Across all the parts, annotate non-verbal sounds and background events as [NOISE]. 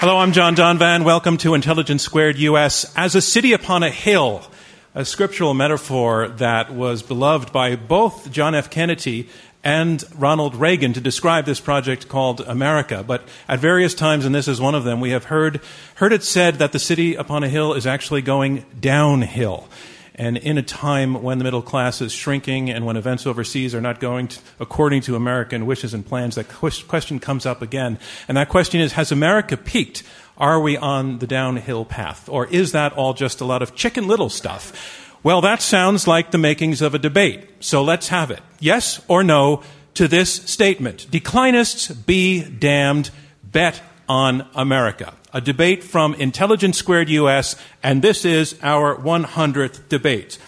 Hello, I'm John Donvan. Welcome to Intelligence Squared US. As a city upon a hill, a scriptural metaphor that was beloved by both John F. Kennedy and Ronald Reagan to describe this project called America. But at various times, and this is one of them, we have heard, heard it said that the city upon a hill is actually going downhill. And in a time when the middle class is shrinking and when events overseas are not going to, according to American wishes and plans, that question comes up again. And that question is Has America peaked? Are we on the downhill path? Or is that all just a lot of chicken little stuff? Well, that sounds like the makings of a debate. So let's have it. Yes or no to this statement Declinists be damned, bet on America a debate from Intelligence Squared US, and this is our 100th debate.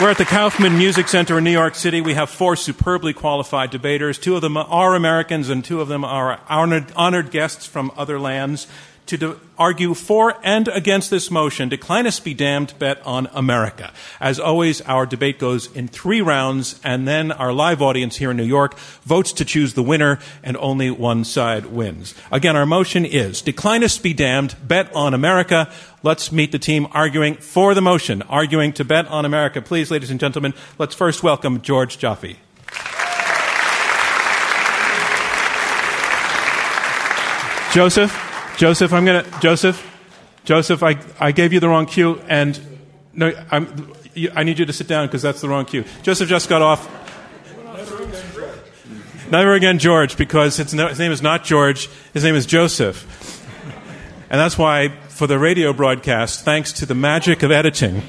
We're at the Kaufman Music Center in New York City. We have four superbly qualified debaters. Two of them are Americans, and two of them are honored, honored guests from other lands to do, argue for and against this motion, Declinists be damned, bet on America. As always, our debate goes in three rounds, and then our live audience here in New York votes to choose the winner, and only one side wins. Again, our motion is Declinists be damned, bet on America. Let's meet the team arguing for the motion, arguing to bet on America. Please, ladies and gentlemen, let's first welcome George Joffe. Joseph? Joseph, I'm going to, Joseph, Joseph, I, I gave you the wrong cue, and no, I'm, I need you to sit down because that's the wrong cue. Joseph just got off. Never again, George, because his name is not George, his name is Joseph. And that's why, for the radio broadcast, thanks to the magic of editing,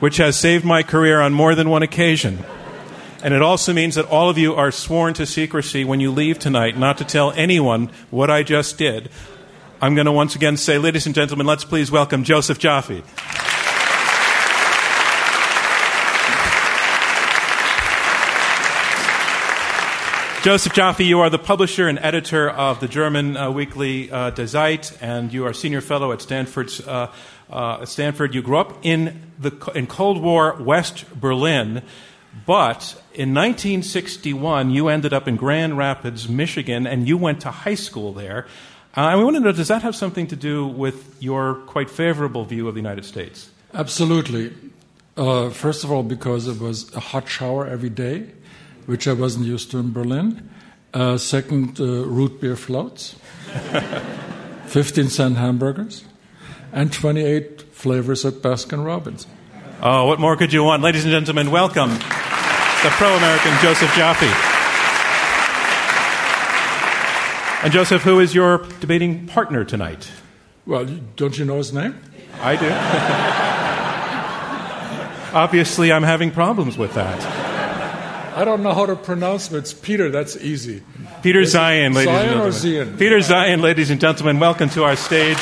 which has saved my career on more than one occasion. And it also means that all of you are sworn to secrecy when you leave tonight, not to tell anyone what I just did. I'm going to once again say, ladies and gentlemen, let's please welcome Joseph Joffe. Joseph Joffe, you are the publisher and editor of the German uh, weekly uh, Die Zeit, and you are senior fellow at Stanford's, uh, uh, Stanford. You grew up in, the, in Cold War West Berlin. But in 1961, you ended up in Grand Rapids, Michigan, and you went to high school there. Uh, and we want to know does that have something to do with your quite favorable view of the United States? Absolutely. Uh, first of all, because it was a hot shower every day, which I wasn't used to in Berlin. Uh, second, uh, root beer floats, [LAUGHS] 15 cent hamburgers, and 28 flavors at Baskin Robbins. Oh, what more could you want? Ladies and gentlemen, welcome the pro American Joseph Joffe. And Joseph, who is your debating partner tonight? Well, don't you know his name? I do. Obviously, I'm having problems with that. I don't know how to pronounce it. It's Peter. That's easy. Peter Zeihan, ladies Zeihan and gentlemen. or Zion? Peter Zeihan, ladies and gentlemen, welcome to our stage.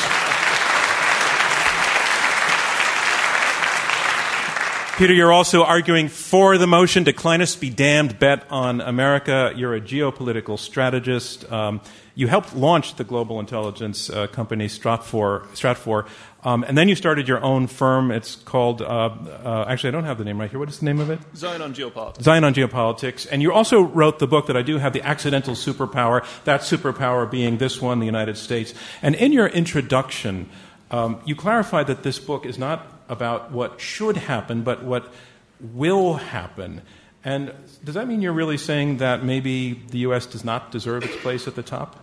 Peter, you're also arguing for the motion, declinists be damned, bet on America. You're a geopolitical strategist. Um, you helped launch the global intelligence uh, company Stratfor, Stratfor um, and then you started your own firm. It's called, uh, uh, actually, I don't have the name right here. What is the name of it? Zeihan on Geopolitics. Zeihan on Geopolitics. And you also wrote the book that I do have, The Accidental Superpower, that superpower being this one, the United States. And in your introduction, um, you clarified that this book is not about what should happen, but what will happen. And does that mean you're really saying that maybe the U.S. does not deserve its place at the top?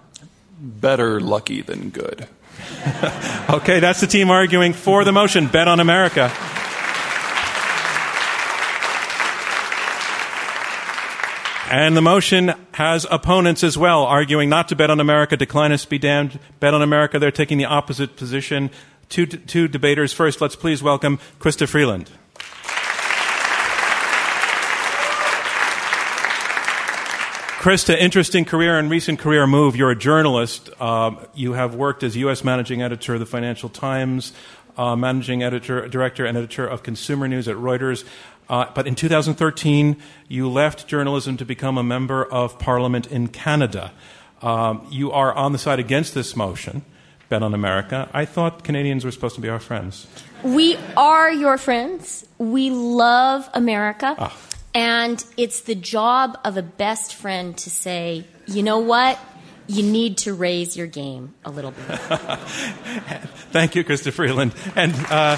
Better lucky than good. [LAUGHS] okay, that's the team arguing for the motion bet on America. And the motion has opponents as well, arguing not to bet on America, declinists be damned, bet on America. They're taking the opposite position. Two, two debaters. First, let's please welcome Chrystia Freeland. Chrystia, interesting career and recent career move. You're a journalist. Uh, you have worked as U.S. managing editor of the Financial Times, uh, managing editor, director, and editor of Consumer News at Reuters. Uh, but in 2013, you left journalism to become a member of Parliament in Canada. Um, you are on the side against this motion, Bet on America. I thought Canadians were supposed to be our friends. We are your friends. We love America. Ah. And it's the job of a best friend to say, you know what? You need to raise your game a little bit. [LAUGHS] Thank you, Chrystia Freeland. And uh,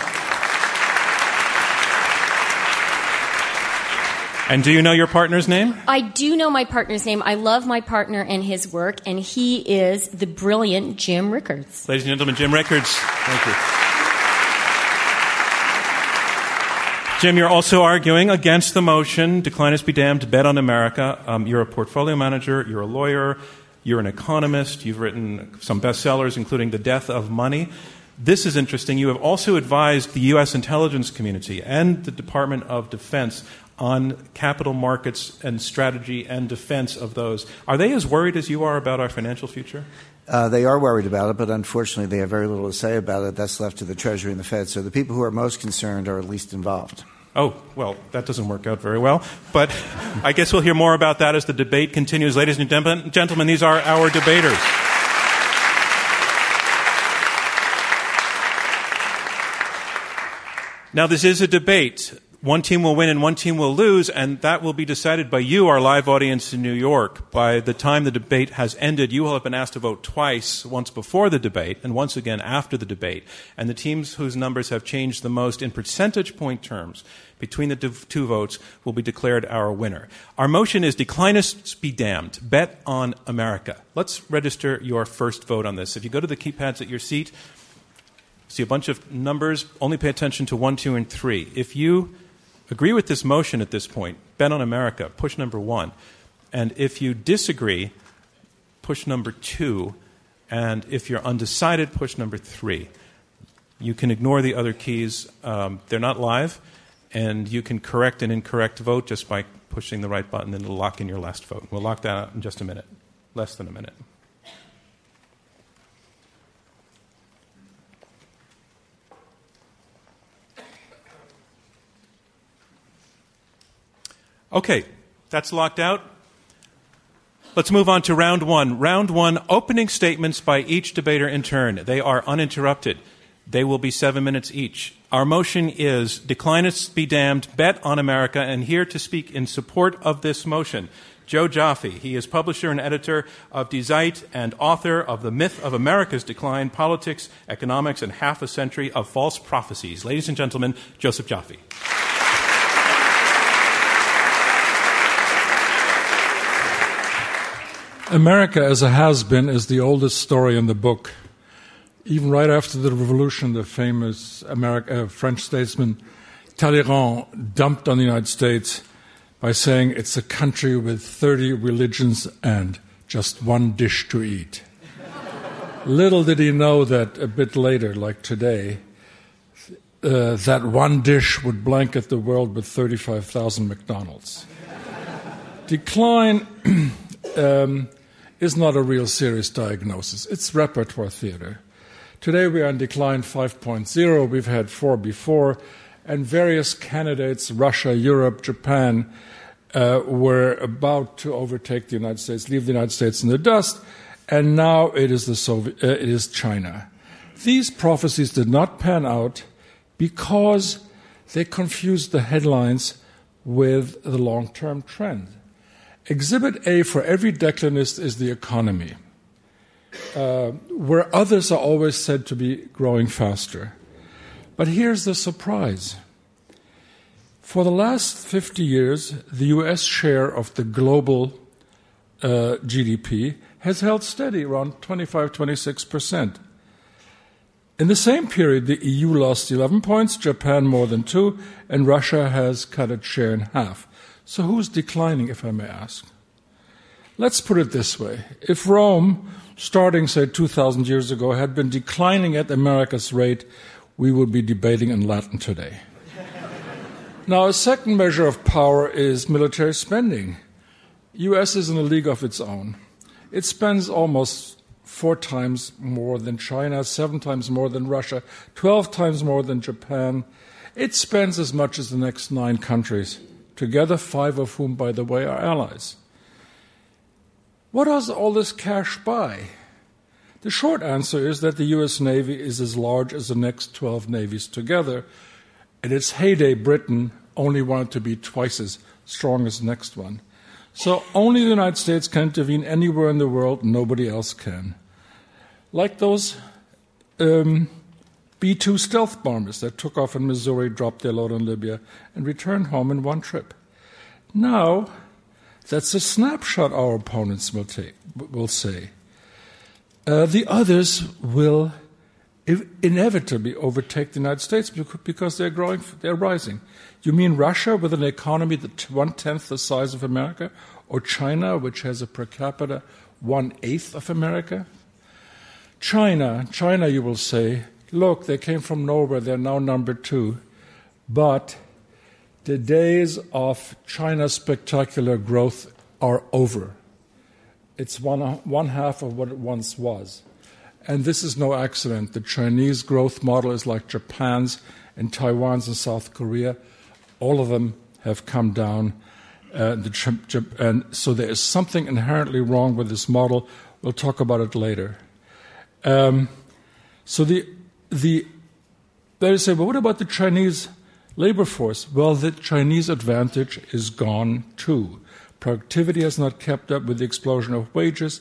and do you know your partner's name? I do know my partner's name. I love my partner and his work, and he is the brilliant Jim Rickards. Ladies and gentlemen, Jim Rickards. Thank you. Jim, you're also arguing against the motion, declinists be damned, bet on America. Um, you're a portfolio manager, you're a lawyer, you're an economist, you've written some bestsellers, including The Death of Money. This is interesting. You have also advised the U.S. intelligence community and the Department of Defense on capital markets and strategy and defense of those. Are they as worried as you are about our financial future? Uh, they are worried about it, but unfortunately, they have very little to say about it. That's left to the Treasury and the Fed. So the people who are most concerned are least involved. Oh, well, that doesn't work out very well. But I guess we'll hear more about that as the debate continues. Ladies and gentlemen, these are our debaters. Now, this is a debate one team will win and one team will lose, and that will be decided by you, our live audience in New York. By the time the debate has ended, you will have been asked to vote twice, once before the debate and once again after the debate. And the teams whose numbers have changed the most in percentage point terms between the two votes will be declared our winner. Our motion is declinists be damned. Bet on America. Let's register your first vote on this. If you go to the keypads at your seat, see a bunch of numbers, only pay attention to one, two, and three. If you agree with this motion at this point, bet on America, push number one. And if you disagree, push number two. And if you're undecided, push number three. You can ignore the other keys, um, they're not live. And you can correct an incorrect vote just by pushing the right button and it'll lock in your last vote. We'll lock that out in just a minute, less than a minute. Okay, that's locked out. Let's move on to round one. Round one opening statements by each debater in turn. They are uninterrupted. They will be seven minutes each. Our motion is declinists be damned, bet on America, and here to speak in support of this motion, Joe Joffe. He is publisher and editor of Die Zeit and author of The Myth of America's Decline Politics, Economics, and Half a Century of False Prophecies. Ladies and gentlemen, Joseph Joffe. America as a has been is the oldest story in the book. Even right after the revolution, the famous America, uh, French statesman Talleyrand dumped on the United States by saying it's a country with 30 religions and just one dish to eat. Little did he know that a bit later, like today, uh, that one dish would blanket the world with 35,000 McDonald's. Decline [CLEARS THROAT] um, is not a real serious diagnosis. It's repertoire theater. Today we are in decline 5.0. We've had four before, and various candidates, Russia, Europe, Japan, uh, were about to overtake the United States, leave the United States in the dust, and now it is, the Soviet, uh, it is China. These prophecies did not pan out because they confused the headlines with the long term trend. Exhibit A for every declinist is the economy, uh, where others are always said to be growing faster. But here's the surprise. For the last 50 years, the US share of the global uh, GDP has held steady around 25, 26%. In the same period, the EU lost 11 points, Japan more than two, and Russia has cut its share in half. So who's declining, if I may ask? Let's put it this way. If Rome, starting, say, 2,000 years ago, had been declining at America's rate, we would be debating in Latin today. [LAUGHS] now, a second measure of power is military spending. US is in a league of its own. It spends almost four times more than China, seven times more than Russia, 12 times more than Japan. It spends as much as the next nine countries together, five of whom, by the way, are allies. What does all this cash buy? The short answer is that the US Navy is as large as the next 12 navies together. In its heyday, Britain only want it to be twice as strong as the next one. So only the United States can intervene anywhere in the world, nobody else can. Like those um, B 2 stealth bombers that took off in Missouri, dropped their load on Libya, and returned home in one trip. Now, that's a snapshot, our opponents will, take, will say. Uh, the others will inevitably overtake the United States because they're growing, they're rising. You mean Russia with an economy that's one tenth the size of America, or China, which has a per capita one eighth of America? China, China, you will say, look, they came from nowhere, they're now number two. But the days of China's spectacular growth are over. It's one, one half of what it once was. And this is no accident. The Chinese growth model is like Japan's and Taiwan's and South Korea. All of them have come down. Uh, the, and so there is something inherently wrong with this model. We'll talk about it later. Um, so the the they say, well, what about the Chinese labor force? Well, the Chinese advantage is gone too. Productivity has not kept up with the explosion of wages.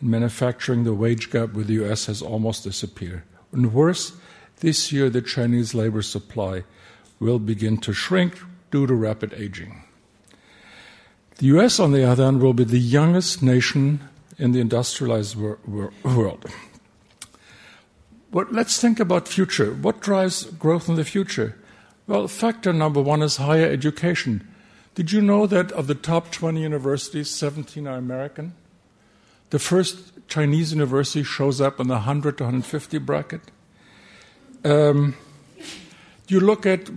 In manufacturing, the wage gap with the US has almost disappeared. And worse, this year the Chinese labor supply will begin to shrink due to rapid aging. The US, on the other hand, will be the youngest nation in the industrialized wor- wor- world. But let's think about future. What drives growth in the future? Well, factor number one is higher education. Did you know that of the top 20 universities, 17 are American? The first Chinese university shows up in the 100 to 150 bracket. Um, you look at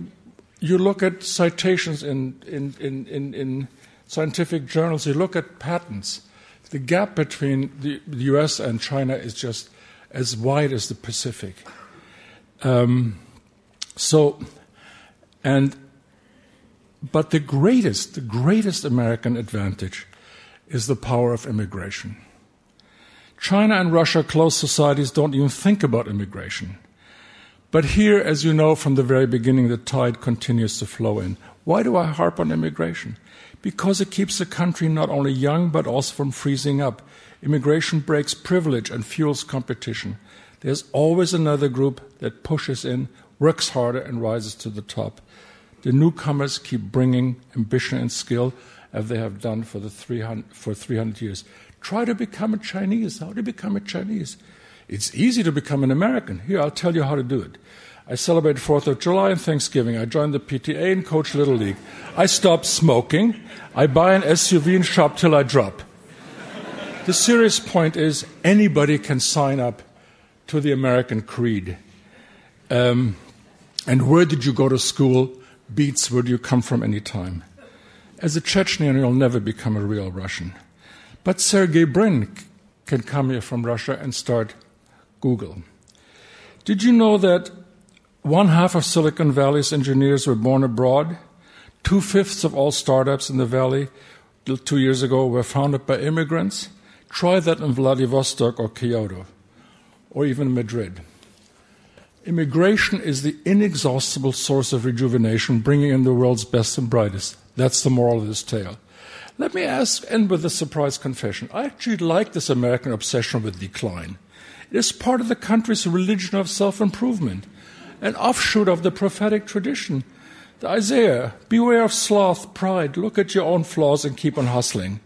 you look at citations in, in, in, in, in scientific journals, you look at patents. The gap between the, the US and China is just as wide as the Pacific. Um, so, and, but the greatest, the greatest American advantage is the power of immigration. China and Russia, closed societies, don't even think about immigration. But here, as you know from the very beginning, the tide continues to flow in. Why do I harp on immigration? Because it keeps the country not only young, but also from freezing up. Immigration breaks privilege and fuels competition. There's always another group that pushes in, works harder, and rises to the top. The newcomers keep bringing ambition and skill, as they have done for, the 300, for 300 years. Try to become a Chinese. How do you become a Chinese? It's easy to become an American. Here, I'll tell you how to do it. I celebrate 4th of July and Thanksgiving. I joined the PTA and coach Little League. I stop smoking. I buy an SUV and shop till I drop. The serious point is anybody can sign up to the American creed. Um, and where did you go to school beats where do you come from any time. As a Chechnyan, you'll never become a real Russian. But Sergey Brin can come here from Russia and start Google. Did you know that one half of Silicon Valley's engineers were born abroad? Two fifths of all startups in the valley two years ago were founded by immigrants. Try that in Vladivostok or Kyoto, or even Madrid. Immigration is the inexhaustible source of rejuvenation, bringing in the world's best and brightest. That's the moral of this tale. Let me ask, end with a surprise confession. I actually like this American obsession with decline. It is part of the country's religion of self improvement, an offshoot of the prophetic tradition. The Isaiah, beware of sloth, pride, look at your own flaws and keep on hustling.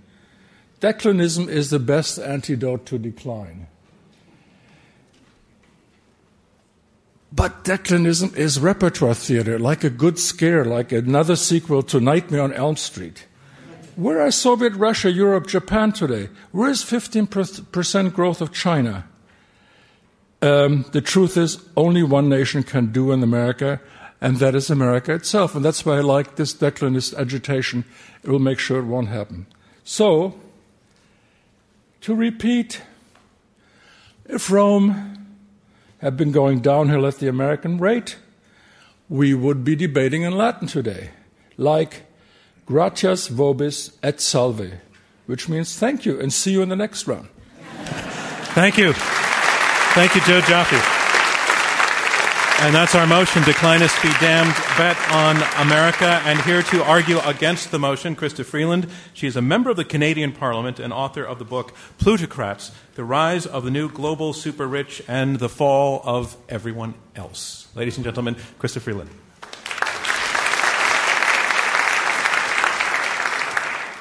Declinism is the best antidote to decline. But declinism is repertoire theater, like a good scare, like another sequel to Nightmare on Elm Street. Where are Soviet Russia, Europe, Japan today? Where is 15% growth of China? Um, the truth is, only one nation can do in America, and that is America itself. And that's why I like this declinist agitation. It will make sure it won't happen. So, to repeat, if Rome had been going downhill at the American rate, we would be debating in Latin today, like gratias vobis et salve, which means thank you and see you in the next round. Thank you. Thank you, Joe Joffe. And that's our motion, Declinists Be Damned, Bet on America. And here to argue against the motion, Chrystia Freeland. She is a member of the Canadian Parliament and author of the book Plutocrats, The Rise of the New Global Super Rich and the Fall of Everyone Else. Ladies and gentlemen, Chrystia Freeland.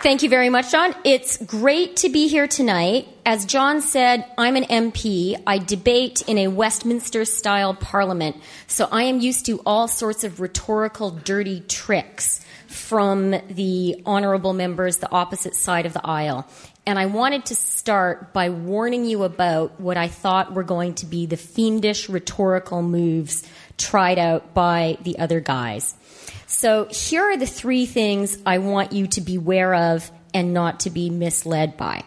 Thank you very much, John. It's great to be here tonight. As John said, I'm an MP. I debate in a Westminster style parliament, so I am used to all sorts of rhetorical dirty tricks from the honorable members, the opposite side of the aisle. And I wanted to start by warning you about what I thought were going to be the fiendish rhetorical moves tried out by the other guys. So here are the three things I want you to beware of and not to be misled by.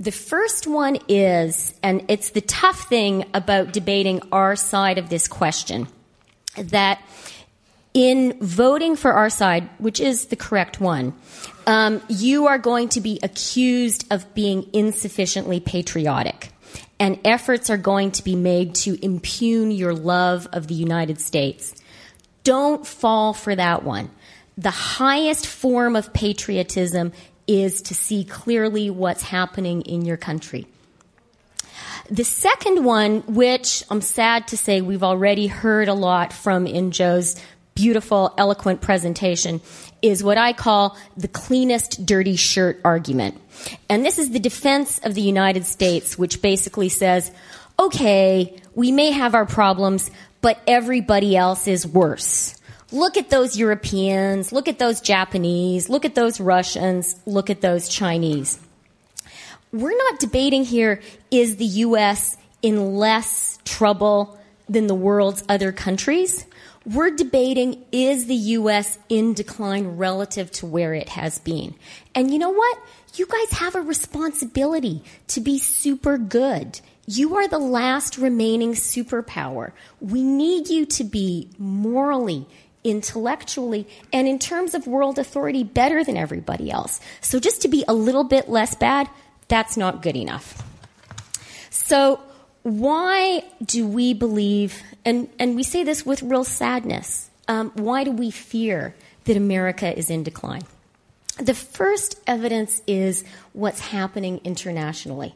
The first one is, and it's the tough thing about debating our side of this question, that in voting for our side, which is the correct one, um, you are going to be accused of being insufficiently patriotic. And efforts are going to be made to impugn your love of the United States. Don't fall for that one. The highest form of patriotism is to see clearly what's happening in your country. The second one, which I'm sad to say we've already heard a lot from in Joe's beautiful, eloquent presentation, is what I call the cleanest dirty shirt argument. And this is the defense of the United States, which basically says, okay, we may have our problems, but everybody else is worse. Look at those Europeans, look at those Japanese, look at those Russians, look at those Chinese. We're not debating here is the US in less trouble than the world's other countries? We're debating is the US in decline relative to where it has been? And you know what? You guys have a responsibility to be super good you are the last remaining superpower. We need you to be morally, intellectually, and in terms of world authority, better than everybody else. So just to be a little bit less bad, that's not good enough. So, why do we believe, and, and we say this with real sadness, um, why do we fear that America is in decline? The first evidence is what's happening internationally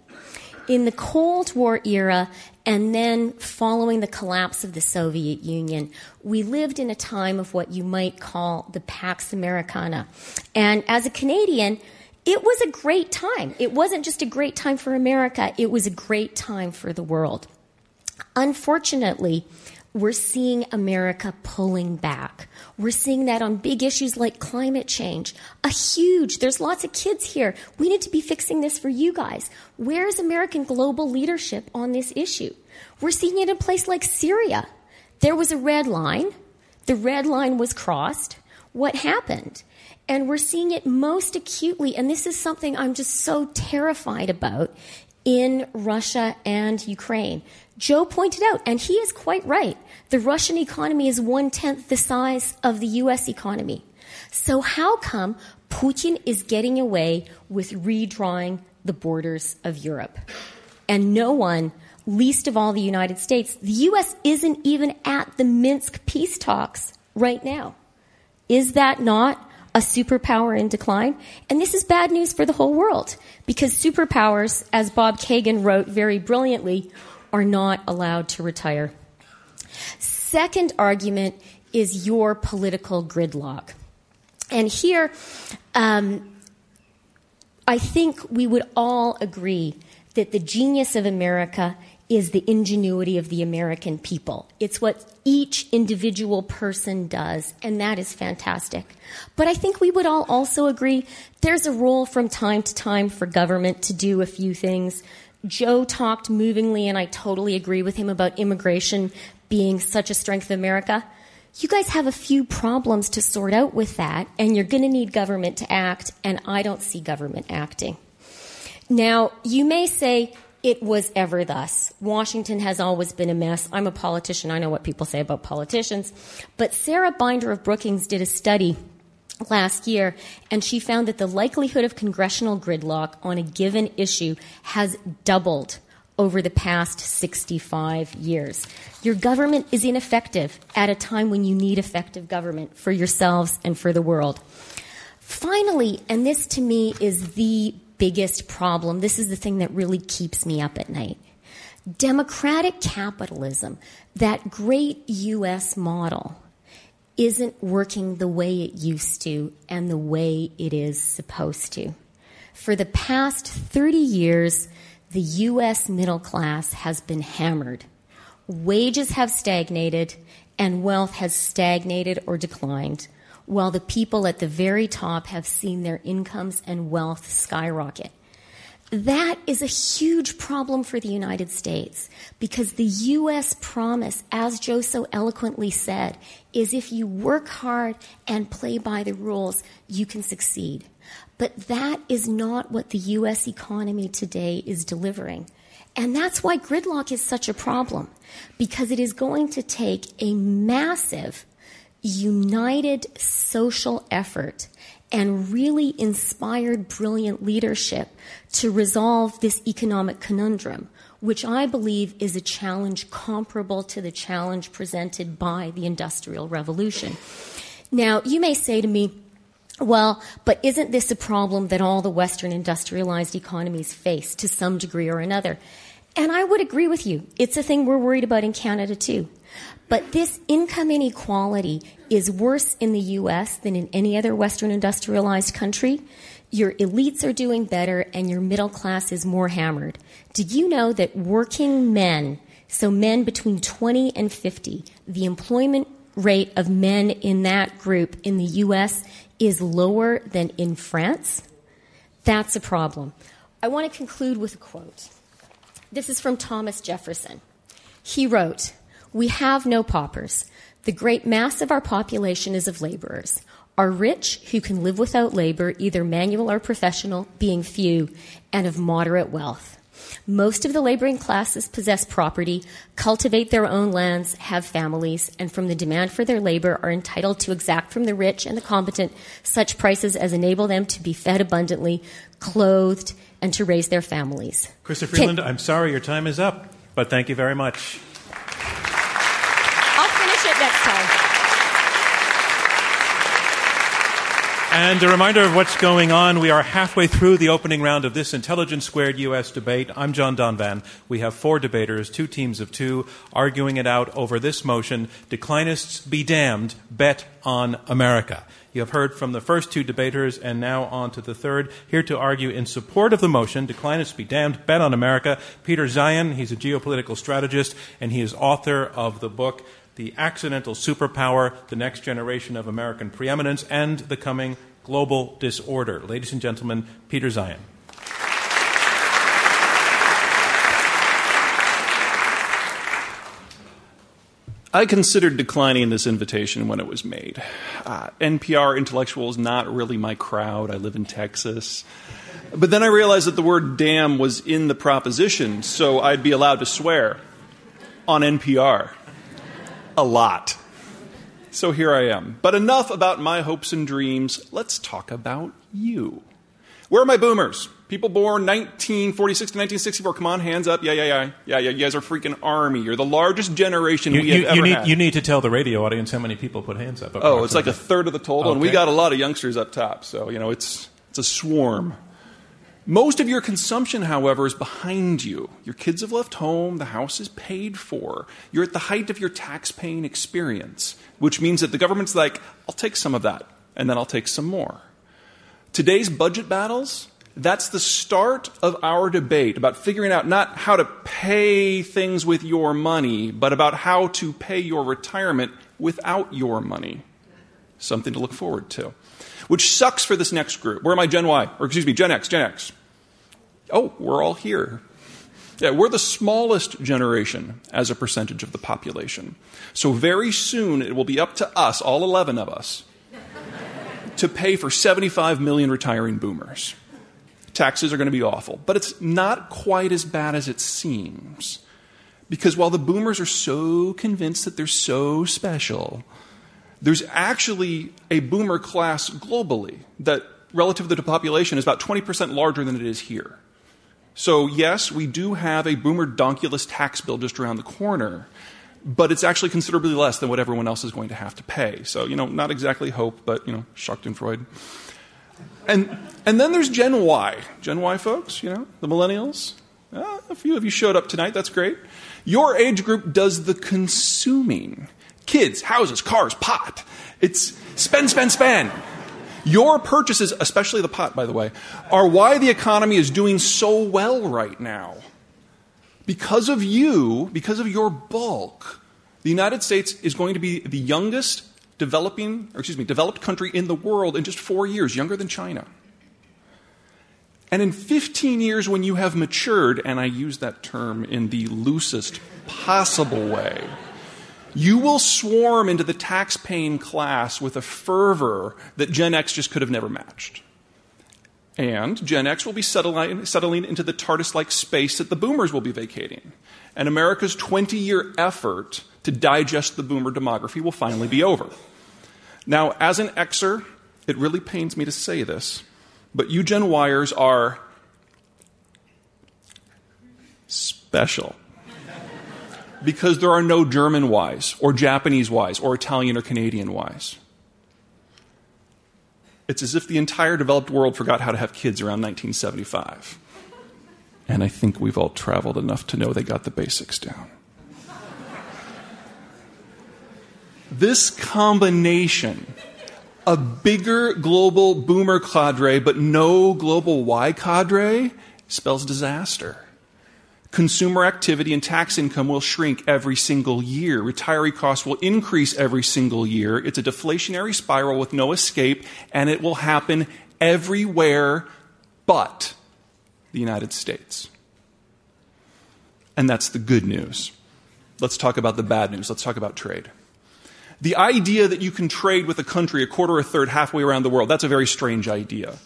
in the Cold War era and then following the collapse of the Soviet Union, we lived in a time of what you might call the Pax Americana. And as a Canadian, it was a great time. It wasn't just a great time for America, it was a great time for the world. Unfortunately, we're seeing America pulling back. We're seeing that on big issues like climate change. A huge, there's lots of kids here. We need to be fixing this for you guys. Where's American global leadership on this issue? We're seeing it in a place like Syria. There was a red line. The red line was crossed. What happened? And we're seeing it most acutely, and this is something I'm just so terrified about in Russia and Ukraine. Joe pointed out, and he is quite right, the Russian economy is one tenth the size of the US economy. So, how come Putin is getting away with redrawing the borders of Europe? And no one, least of all the United States, the US isn't even at the Minsk peace talks right now. Is that not a superpower in decline? And this is bad news for the whole world because superpowers, as Bob Kagan wrote very brilliantly, are not allowed to retire. Second argument is your political gridlock. And here, um, I think we would all agree that the genius of America is the ingenuity of the American people. It's what each individual person does, and that is fantastic. But I think we would all also agree there's a role from time to time for government to do a few things Joe talked movingly, and I totally agree with him about immigration being such a strength of America. You guys have a few problems to sort out with that, and you're going to need government to act, and I don't see government acting. Now, you may say, it was ever thus. Washington has always been a mess. I'm a politician. I know what people say about politicians. But Sarah Binder of Brookings did a study last year, and she found that the likelihood of congressional gridlock on a given issue has doubled over the past 65 years. Your government is ineffective at a time when you need effective government for yourselves and for the world. Finally, and this to me is the biggest problem, this is the thing that really keeps me up at night. Democratic capitalism, that great US model, isn't working the way it used to and the way it is supposed to. For the past 30 years, the US middle class has been hammered. Wages have stagnated and wealth has stagnated or declined, while the people at the very top have seen their incomes and wealth skyrocket. That is a huge problem for the United States because the U.S. promise, as Joe so eloquently said, is if you work hard and play by the rules, you can succeed. But that is not what the U.S. economy today is delivering. And that's why gridlock is such a problem because it is going to take a massive, united social effort and really inspired, brilliant leadership to resolve this economic conundrum, which I believe is a challenge comparable to the challenge presented by the Industrial Revolution. Now, you may say to me, well, but isn't this a problem that all the Western industrialized economies face to some degree or another? And I would agree with you. It's a thing we're worried about in Canada too. But this income inequality is worse in the US than in any other Western industrialized country. Your elites are doing better and your middle class is more hammered. Did you know that working men, so men between 20 and 50, the employment rate of men in that group in the US is lower than in France? That's a problem. I want to conclude with a quote. This is from Thomas Jefferson. He wrote, we have no paupers. The great mass of our population is of laborers. Our rich, who can live without labor, either manual or professional, being few, and of moderate wealth. Most of the laboring classes possess property, cultivate their own lands, have families, and from the demand for their labor are entitled to exact from the rich and the competent such prices as enable them to be fed abundantly, clothed, and to raise their families. Chrystia Freeland, I'm sorry your time is up, but thank you very much. And a reminder of what's going on. We are halfway through the opening round of this Intelligence Squared U.S. debate. I'm John Donvan. We have four debaters, two teams of two, arguing it out over this motion Declinists be damned, bet on America. You have heard from the first two debaters and now on to the third. Here to argue in support of the motion, Declinists be damned, bet on America, Peter Zeihan. He's a geopolitical strategist and he is author of the book the accidental superpower, the next generation of American preeminence, and the coming global disorder. Ladies and gentlemen, Peter Zeihan. I considered declining this invitation when it was made. Uh, NPR intellectual is not really my crowd. I live in Texas. But then I realized that the word damn was in the proposition, so I'd be allowed to swear on NPR a lot. So here I am. But enough about my hopes and dreams. Let's talk about you. Where are my boomers? People born 1946 to 1964. Come on, hands up. Yeah, yeah, yeah. Yeah, yeah. You guys are freaking army. You're the largest generation you, we have you, ever need, had. You need to tell the radio audience how many people put hands up. Oh, it's like a third of the total, and we got a lot of youngsters up top. So, you know, it's, it's a swarm. Most of your consumption, however, is behind you. Your kids have left home, the house is paid for. You're at the height of your tax paying experience, which means that the government's like, I'll take some of that, and then I'll take some more. Today's budget battles, that's the start of our debate about figuring out not how to pay things with your money, but about how to pay your retirement without your money. Something to look forward to. Which sucks for this next group. Where am I, Gen Y? Or excuse me, Gen X, Gen X. Oh, we're all here. Yeah, we're the smallest generation as a percentage of the population. So very soon it will be up to us, all 11 of us, to pay for 75 million retiring boomers. Taxes are going to be awful, but it's not quite as bad as it seems. Because while the boomers are so convinced that they're so special, there's actually a boomer class globally that, relative to the population, is about 20% larger than it is here. So, yes, we do have a boomer donkulous tax bill just around the corner, but it's actually considerably less than what everyone else is going to have to pay. So, you know, not exactly hope, but, you know, Schadenfreude. And, freud. and then there's Gen Y. Gen Y folks, you know, the millennials. Uh, a few of you showed up tonight, that's great. Your age group does the consuming kids, houses, cars, pot. It's spend, spend, spend. Your purchases, especially the pot, by the way, are why the economy is doing so well right now. Because of you, because of your bulk, the United States is going to be the youngest developing, or excuse me, developed country in the world in just four years, younger than China. And in 15 years, when you have matured, and I use that term in the loosest possible way, you will swarm into the tax paying class with a fervor that Gen X just could have never matched. And Gen X will be settling, settling into the TARDIS like space that the boomers will be vacating. And America's 20 year effort to digest the boomer demography will finally be over. Now, as an Xer, it really pains me to say this, but you Gen Yers are special because there are no German Ys or Japanese Ys or Italian or Canadian Ys. It's as if the entire developed world forgot how to have kids around 1975. And I think we've all traveled enough to know they got the basics down. This combination, a bigger global boomer cadre but no global Y cadre, spells disaster. Consumer activity and tax income will shrink every single year. Retiree costs will increase every single year. It's a deflationary spiral with no escape, and it will happen everywhere but the United States. And that's the good news. Let's talk about the bad news. Let's talk about trade. The idea that you can trade with a country a quarter or a third halfway around the world, that's a very strange idea.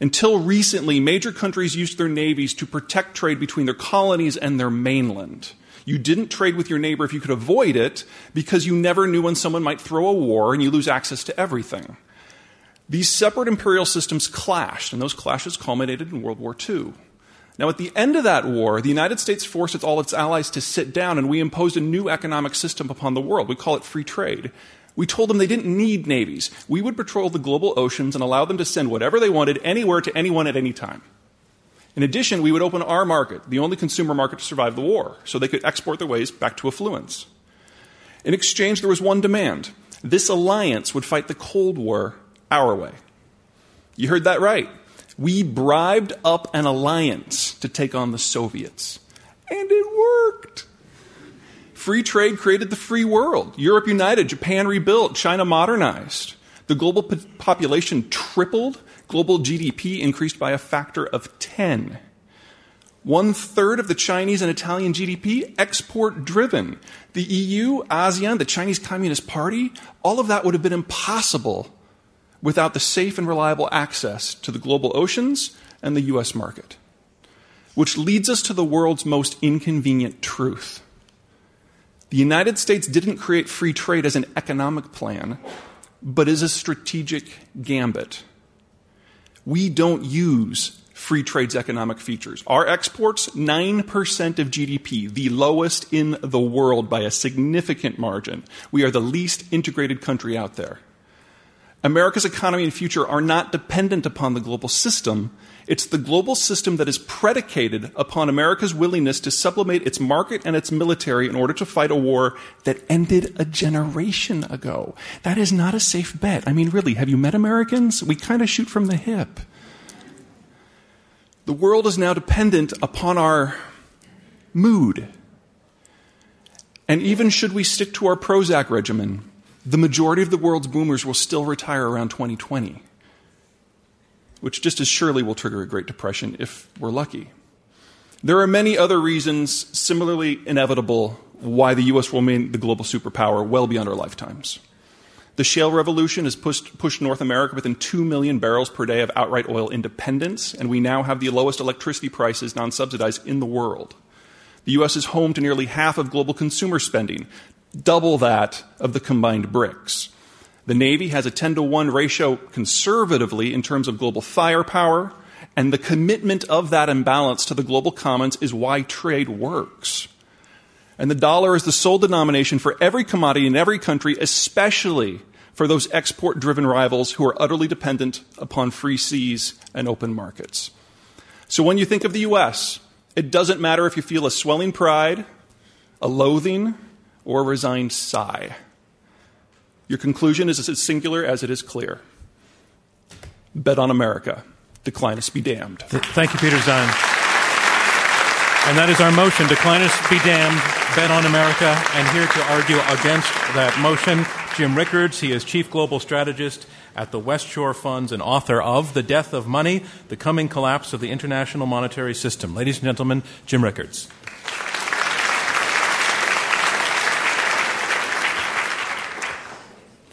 Until recently, major countries used their navies to protect trade between their colonies and their mainland. You didn't trade with your neighbor if you could avoid it because you never knew when someone might throw a war and you lose access to everything. These separate imperial systems clashed, and those clashes culminated in World War II. Now, at the end of that war, the United States forced all its allies to sit down, and we imposed a new economic system upon the world. We call it free trade. We told them they didn't need navies. We would patrol the global oceans and allow them to send whatever they wanted anywhere to anyone at any time. In addition, we would open our market, the only consumer market to survive the war, so they could export their ways back to affluence. In exchange, there was one demand this alliance would fight the Cold War our way. You heard that right. We bribed up an alliance to take on the Soviets. And it worked. Free trade created the free world. Europe united, Japan rebuilt, China modernized. The global po- population tripled, global GDP increased by a factor of 10. One third of the Chinese and Italian GDP export driven. The EU, ASEAN, the Chinese Communist Party, all of that would have been impossible without the safe and reliable access to the global oceans and the US market. Which leads us to the world's most inconvenient truth. The United States didn't create free trade as an economic plan, but as a strategic gambit. We don't use free trade's economic features. Our exports, 9% of GDP, the lowest in the world by a significant margin. We are the least integrated country out there. America's economy and future are not dependent upon the global system, it's the global system that is predicated upon America's willingness to sublimate its market and its military in order to fight a war that ended a generation ago. That is not a safe bet. I mean, really, have you met Americans? We kind of shoot from the hip. The world is now dependent upon our mood. And even should we stick to our Prozac regimen, the majority of the world's boomers will still retire around 2020 which just as surely will trigger a Great Depression if we're lucky. There are many other reasons, similarly inevitable, why the U.S. will remain the global superpower well beyond our lifetimes. The shale revolution has pushed, pushed, North America within 2 million barrels per day of outright oil independence, and we now have the lowest electricity prices, non subsidized, in the world. The U.S. is home to nearly half of global consumer spending, double that of the combined BRICS. The Navy has a 10 to 1 ratio conservatively in terms of global firepower, And the commitment of that imbalance to the global commons is why trade works. And the dollar is the sole denomination for every commodity in every country, especially for those export driven rivals who are utterly dependent upon free seas and open markets. So when you think of the U.S., it doesn't matter if you feel a swelling pride, a loathing, or a resigned sigh. Your conclusion is as singular as it is clear. Bet on America. Declinists be damned. Thank you, Peter Zeihan. And that is our motion. Declinists be damned. Bet on America. And here to argue against that motion, Jim Rickards. He is Chief Global Strategist at the West Shore Funds and author of The Death of Money The Coming Collapse of the International Monetary System. Ladies and gentlemen, Jim Rickards.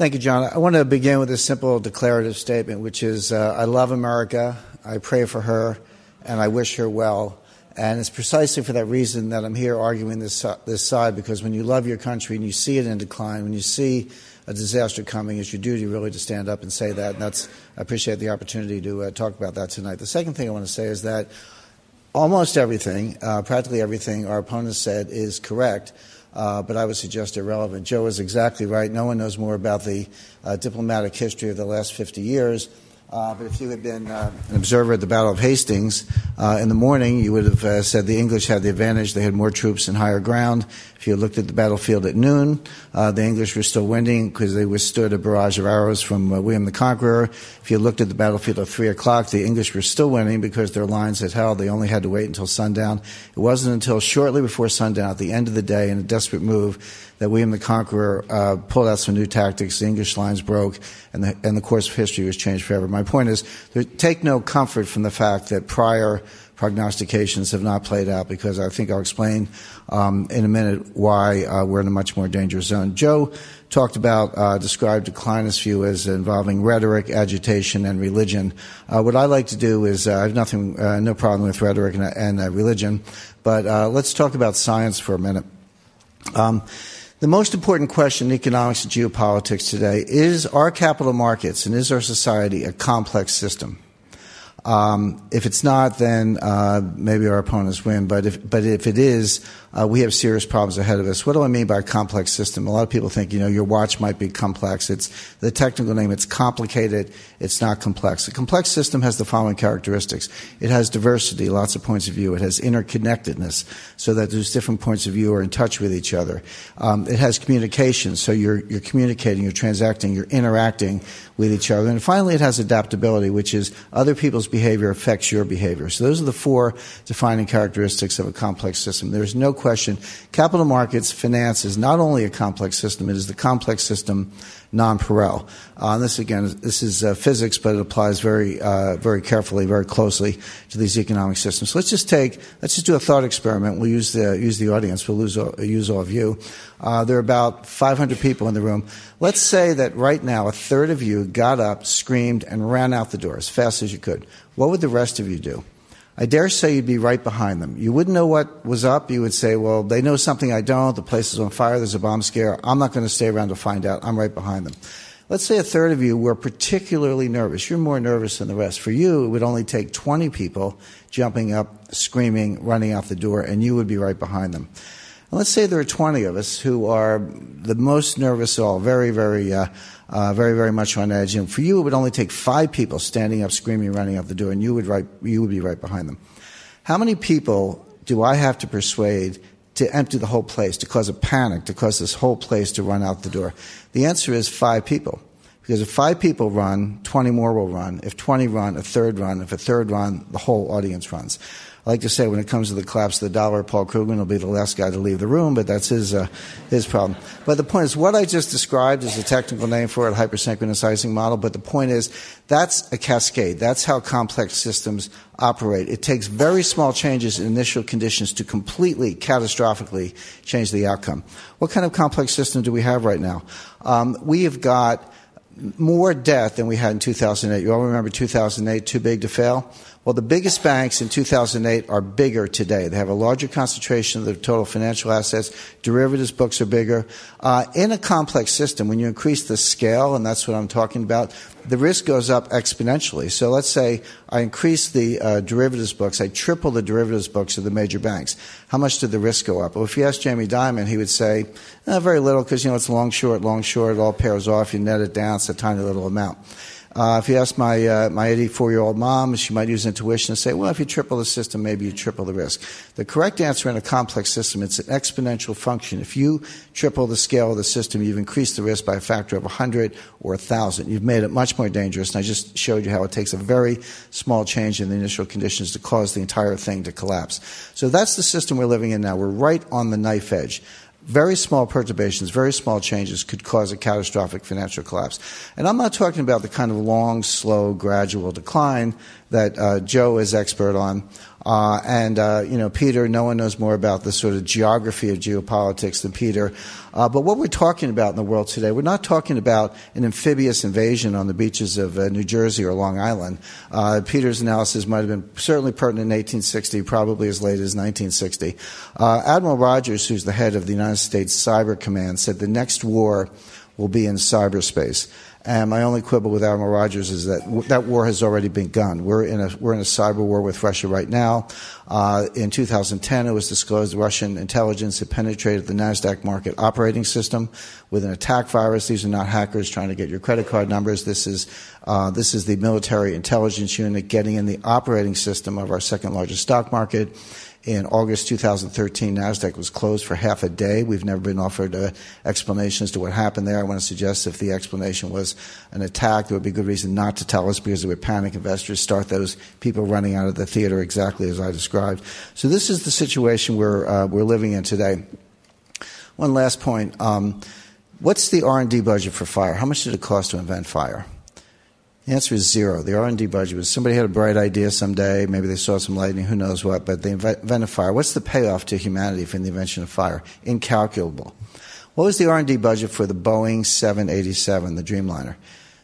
Thank you, John. I want to begin with a simple declarative statement, which is uh, I love America, I pray for her, and I wish her well. And it's precisely for that reason that I'm here arguing this, uh, this side, because when you love your country and you see it in decline, when you see a disaster coming, it's your duty really to stand up and say that. And that's, I appreciate the opportunity to uh, talk about that tonight. The second thing I want to say is that almost everything, uh, practically everything our opponents said is correct uh, but I would suggest irrelevant. Joe is exactly right. No one knows more about the uh, diplomatic history of the last 50 years uh, but if you had been uh, an observer at the Battle of Hastings uh, in the morning, you would have uh, said the English had the advantage. They had more troops and higher ground. If you looked at the battlefield at noon, uh, the English were still winning because they withstood a barrage of arrows from uh, William the Conqueror. If you looked at the battlefield at 3 o'clock, the English were still winning because their lines had held. They only had to wait until sundown. It wasn't until shortly before sundown, at the end of the day, in a desperate move, that William the Conqueror uh, pulled out some new tactics. The English lines broke, and the, and the course of history was changed forever. My point is, take no comfort from the fact that prior prognostications have not played out, because I think I'll explain um, in a minute why uh, we're in a much more dangerous zone. Joe talked about, uh, described Declinus view as involving rhetoric, agitation, and religion. Uh, what I like to do is, uh, I have nothing, uh, no problem with rhetoric and, and uh, religion, but uh, let's talk about science for a minute. Um, the most important question in economics and geopolitics today is are capital markets and is our society a complex system? Um, if it's not, then uh, maybe our opponents win. But if, but if it is, uh, we have serious problems ahead of us. What do I mean by complex system? A lot of people think, you know, your watch might be complex. It's the technical name. It's complicated. It's not complex. A complex system has the following characteristics. It has diversity, lots of points of view. It has interconnectedness, so that those different points of view are in touch with each other. Um, it has communication, so you're, you're communicating, you're transacting, you're interacting with each other. And finally, it has adaptability, which is other people's behavior affects your behavior. So those are the four defining characteristics of a complex system. There's no question. Capital markets finance is not only a complex system, it is the complex system nonpareil. Uh, this again, this is uh, physics, but it applies very, uh, very carefully, very closely to these economic systems. So let's just take, let's just do a thought experiment. We'll use the use the audience. We'll use all of you. Uh, there are about 500 people in the room. Let's say that right now a third of you got up, screamed, and ran out the door as fast as you could. What would the rest of you do? I dare say you'd be right behind them. You wouldn't know what was up. You would say, well, they know something I don't. The place is on fire. There's a bomb scare. I'm not going to stay around to find out. I'm right behind them. Let's say a third of you were particularly nervous. You're more nervous than the rest. For you, it would only take 20 people jumping up, screaming, running out the door, and you would be right behind them. And let's say there are 20 of us who are the most nervous of all, very, very uh, uh, very, very much on edge. And for you, it would only take five people standing up, screaming, running out the door, and you would, right, you would be right behind them. How many people do I have to persuade to empty the whole place, to cause a panic, to cause this whole place to run out the door? The answer is five people. Because if five people run, 20 more will run. If 20 run, a third run. If a third run, the whole audience runs. I like to say when it comes to the collapse of the dollar, Paul Krugman will be the last guy to leave the room, but that's his, uh, his problem. But the point is, what I just described is a technical name for it, hypersynchronous model, but the point is, that's a cascade. That's how complex systems operate. It takes very small changes in initial conditions to completely, catastrophically change the outcome. What kind of complex system do we have right now? Um, we have got more debt than we had in 2008. You all remember 2008, too big to fail? Well, the biggest banks in 2008 are bigger today. They have a larger concentration of their total financial assets. Derivatives books are bigger. Uh, in a complex system, when you increase the scale, and that's what I'm talking about, the risk goes up exponentially. So let's say I increase the uh, derivatives books, I triple the derivatives books of the major banks. How much did the risk go up? Well, if you ask Jamie Dimon, he would say, eh, very little because, you know, it's long, short, long, short, it all pairs off, you net it down, it's a tiny little amount. Uh, if you ask my uh, my 84 year old mom, she might use intuition and say, "Well, if you triple the system, maybe you triple the risk." The correct answer in a complex system it's an exponential function. If you triple the scale of the system, you've increased the risk by a factor of 100 or 1,000. You've made it much more dangerous. And I just showed you how it takes a very small change in the initial conditions to cause the entire thing to collapse. So that's the system we're living in now. We're right on the knife edge very small perturbations, very small changes could cause a catastrophic financial collapse. And I'm not talking about the kind of long, slow, gradual decline that uh, Joe is expert on. Uh, and, uh, you know, Peter, no one knows more about the sort of geography of geopolitics than Peter. Uh, but what we're talking about in the world today, we're not talking about an amphibious invasion on the beaches of uh, New Jersey or Long Island. Uh, Peter's analysis might have been certainly pertinent in 1860, probably as late as 1960. Uh, Admiral Rogers, who's the head of the United States Cyber Command, said the next war will be in cyberspace. And my only quibble with Admiral Rogers is that w- that war has already begun. We're in a we're in a cyber war with Russia right now. Uh, in 2010, it was disclosed Russian intelligence had penetrated the Nasdaq market operating system with an attack virus. These are not hackers trying to get your credit card numbers. This is uh, this is the military intelligence unit getting in the operating system of our second largest stock market in August 2013, NASDAQ was closed for half a day. We've never been offered an explanation as to what happened there. I want to suggest if the explanation was an attack, there would be good reason not to tell us because it would panic investors, start those people running out of the theater exactly as I described. So this is the situation we're, uh, we're living in today. One last point. Um, what's the R&D budget for fire? How much did it cost to invent fire? The answer is zero. The R&D budget was somebody had a bright idea someday, maybe they saw some lightning, who knows what, but they invented fire. What's the payoff to humanity from the invention of fire? Incalculable. What was the R&D budget for the Boeing 787, the Dreamliner?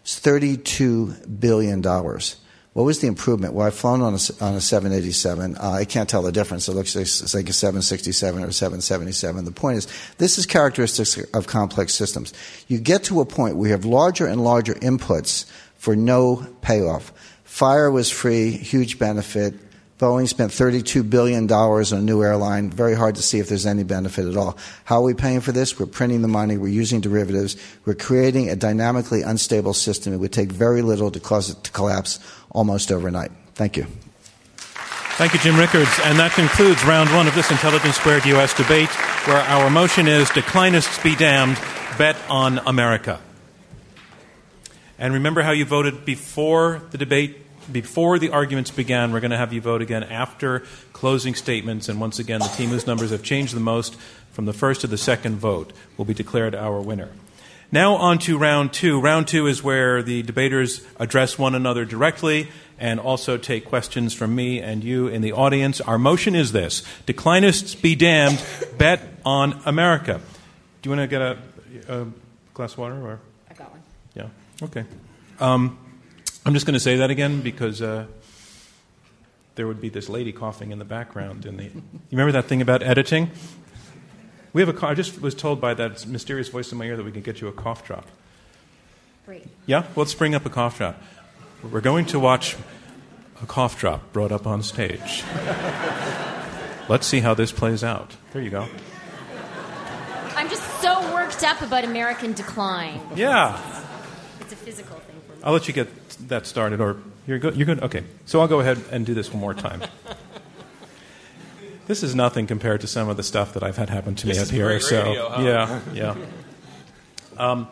It's $32 billion. What was the improvement? Well, I've flown on a, on a 787. Uh, I can't tell the difference. It looks like, it's like a 767 or a 777. The point is, this is characteristics of complex systems. You get to a point where you have larger and larger inputs for no payoff. Fire was free, huge benefit. Boeing spent $32 billion on a new airline. Very hard to see if there's any benefit at all. How are we paying for this? We're printing the money. We're using derivatives. We're creating a dynamically unstable system. It would take very little to cause it to collapse almost overnight. Thank you. Thank you, Jim Rickards. And that concludes round one of this Intelligence Squared U.S. debate, where our motion is declinists be damned, bet on America. And remember how you voted before the debate, before the arguments began. We're going to have you vote again after closing statements. And once again, the team whose numbers have changed the most from the first to the second vote will be declared our winner. Now, on to round two. Round two is where the debaters address one another directly and also take questions from me and you in the audience. Our motion is this Declinists be damned, bet on America. Do you want to get a, a glass of water? Or? I got one. Yeah. Okay. Um, I'm just going to say that again because uh, there would be this lady coughing in the background. In the, you remember that thing about editing? We have a. I just was told by that mysterious voice in my ear that we can get you a cough drop. Great. Yeah, let's bring up a cough drop. We're going to watch a cough drop brought up on stage. let's see how this plays out. There you go. I'm just so worked up about American decline. Yeah. It's a physical thing for me. I'll let you get that started, or you're good. You're good. Okay, so I'll go ahead and do this one more time. this is nothing compared to some of the stuff that I've had happen to me up is here. great so radio, huh? yeah, yeah. Um,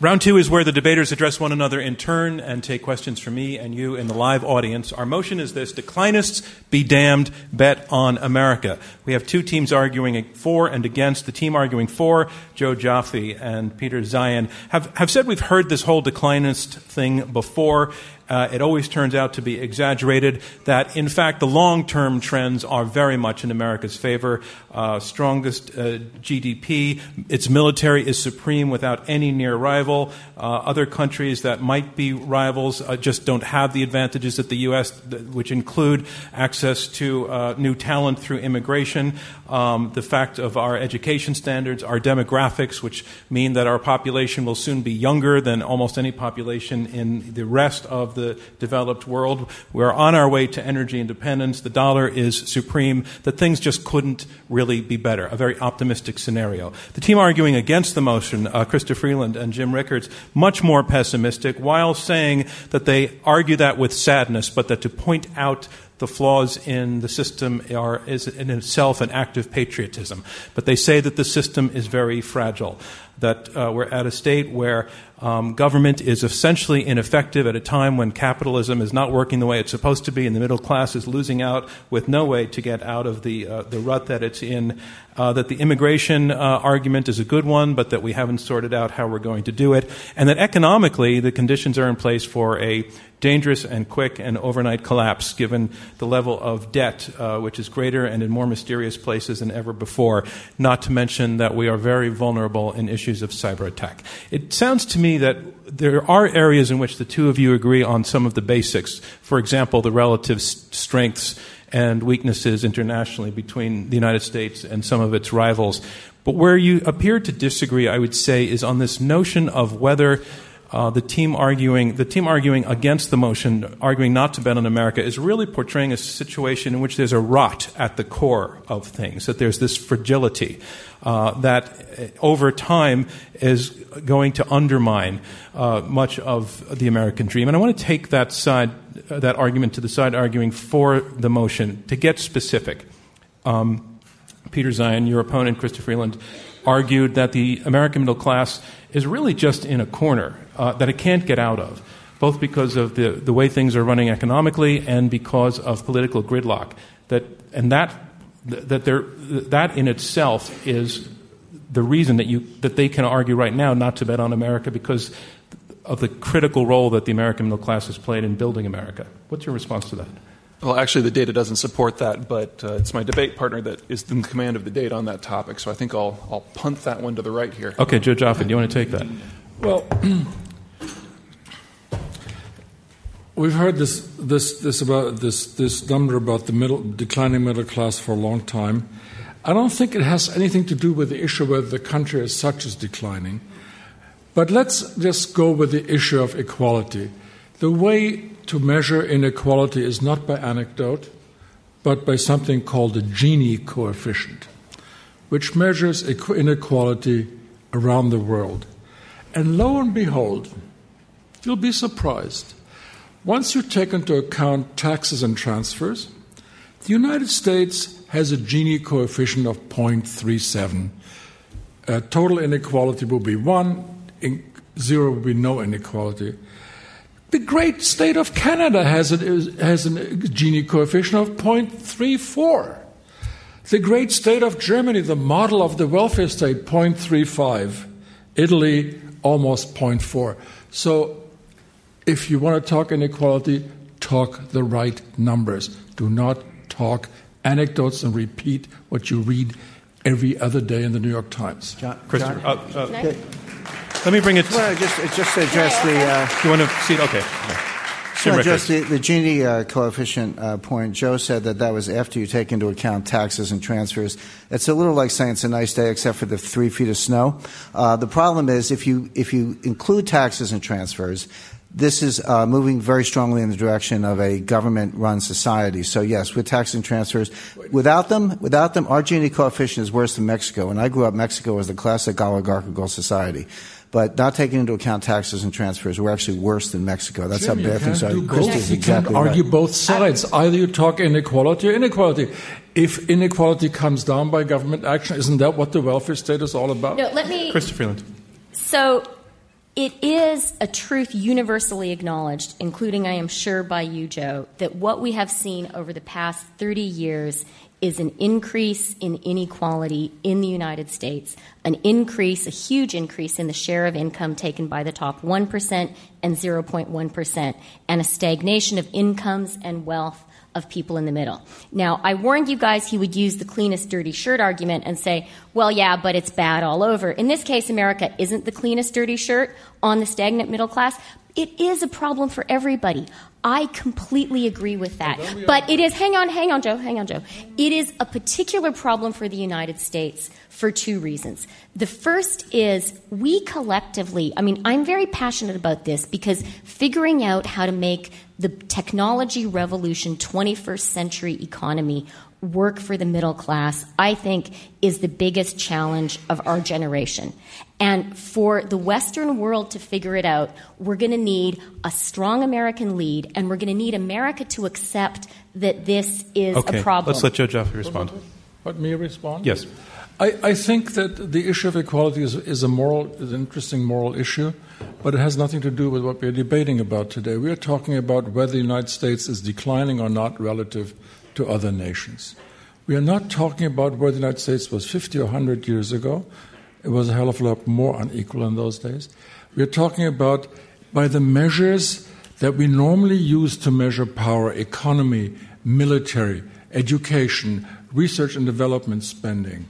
round two is where the debaters address one another in turn and take questions from me and you in the live audience. Our motion is this: Declinists be damned. Bet on America. We have two teams arguing for and against. The team arguing for, Joe Joffe and Peter Zeihan, have have said we've heard this whole declinist thing before. Uh, it always turns out to be exaggerated. That, in fact, the long term trends are very much in America's favor. Uh, strongest uh, GDP, its military is supreme without any near rival. Uh, other countries that might be rivals uh, just don't have the advantages that the U.S., which include access to uh, new talent through immigration, um, the fact of our education standards, our demographics, which mean that our population will soon be younger than almost any population in the rest of the developed world. We're on our way to energy independence. The dollar is supreme. That things just couldn't really be better. A very optimistic scenario. The team arguing against the motion, uh, Chrystia Freeland and Jim Rickards, much more pessimistic, while saying that they argue that with sadness, but that to point out the flaws in the system are is in itself an act of patriotism. But they say that the system is very fragile, that uh, we're at a state where um, government is essentially ineffective at a time when capitalism is not working the way it's supposed to be, and the middle class is losing out with no way to get out of the uh, the rut that it's in. Uh, that the immigration uh, argument is a good one, but that we haven't sorted out how we're going to do it, and that economically the conditions are in place for a dangerous and quick and overnight collapse given the level of debt, uh, which is greater and in more mysterious places than ever before, not to mention that we are very vulnerable in issues of cyber attack. It sounds to me that there are areas in which the two of you agree on some of the basics. For example, the relative strengths and weaknesses internationally between the United States and some of its rivals. But where you appear to disagree, I would say, is on this notion of whether uh, the team arguing the team arguing against the motion, arguing not to bet on America, is really portraying a situation in which there's a rot at the core of things. That there's this fragility uh, that uh, over time is going to undermine uh, much of the American dream. And I want to take that side, uh, that argument to the side arguing for the motion to get specific. Um, Peter Zeihan, your opponent, Christopher Freeland, argued that the American middle class is really just in a corner uh, that it can't get out of, both because of the, the way things are running economically and because of political gridlock. That, and that, that, there, that in itself is the reason that, you, that they can argue right now not to bet on America because of the critical role that the American middle class has played in building America. What's your response to that? Well, actually, the data doesn't support that, but uh, it's my debate partner that is in command of the data on that topic. So I think I'll, I'll punt that one to the right here. Okay, Joe Joffe, do you want to take that? Well, we've heard this, this, this, about, this, this number about the middle, declining middle class for a long time. I don't think it has anything to do with the issue whether the country as such is declining. But let's just go with the issue of equality. The way to measure inequality is not by anecdote, but by something called the Gini coefficient, which measures inequality around the world. And lo and behold, you'll be surprised. Once you take into account taxes and transfers, the United States has a Gini coefficient of 0.37. Uh, total inequality will be 1, zero will be no inequality. The great state of Canada has, a, has a Gini coefficient of 0.34. The great state of Germany, the model of the welfare state, 0.35. Italy, almost 0.4. So if you want to talk inequality, talk the right numbers. Do not talk anecdotes and repeat what you read every other day in the New York Times. John, John, uh, uh, let me bring it. Well, just just address the. Uh, you want to see it? Okay. So just the, the Gini uh, coefficient uh, point, Joe said that that was after you take into account taxes and transfers. It's a little like saying it's a nice day except for the three feet of snow. Uh, the problem is if you, if you include taxes and transfers, this is uh, moving very strongly in the direction of a government-run society. So yes, with tax and transfers, without them, without them, our Gini coefficient is worse than Mexico. And I grew up, Mexico was the classic oligarchical society. But not taking into account taxes and transfers, we're actually worse than Mexico. That's Jim, how bad things are. You exactly can't argue right. both sides. Either you talk inequality or inequality. If inequality comes down by government action, isn't that what the welfare state is all about? No, let me. Chrystia Freeland. So it is a truth universally acknowledged, including, I am sure, by you, Joe, that what we have seen over the past 30 years is an increase in inequality in the United States, an increase, a huge increase in the share of income taken by the top 1% and 0.1%, and a stagnation of incomes and wealth of people in the middle. Now, I warned you guys he would use the cleanest dirty shirt argument and say, well, yeah, but it's bad all over. In this case, America isn't the cleanest dirty shirt on the stagnant middle class. It is a problem for everybody. I completely agree with that. But it is, hang on, hang on, Joe, hang on, Joe. It is a particular problem for the United States for two reasons. The first is we collectively, I mean, I'm very passionate about this because figuring out how to make the technology revolution 21st century economy work for the middle class, I think, is the biggest challenge of our generation. And for the Western world to figure it out, we're going to need a strong American lead, and we're going to need America to accept that this is okay, a problem. Let's let Joe Joffe respond. Let me respond? Yes. I, I think that the issue of equality is, is a moral, is an interesting moral issue, but it has nothing to do with what we're debating about today. We are talking about whether the United States is declining or not relative to other nations. We are not talking about where the United States was 50 or 100 years ago. It was a hell of a lot more unequal in those days. We are talking about by the measures that we normally use to measure power, economy, military, education, research and development spending,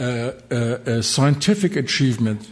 uh, uh, uh, scientific achievement.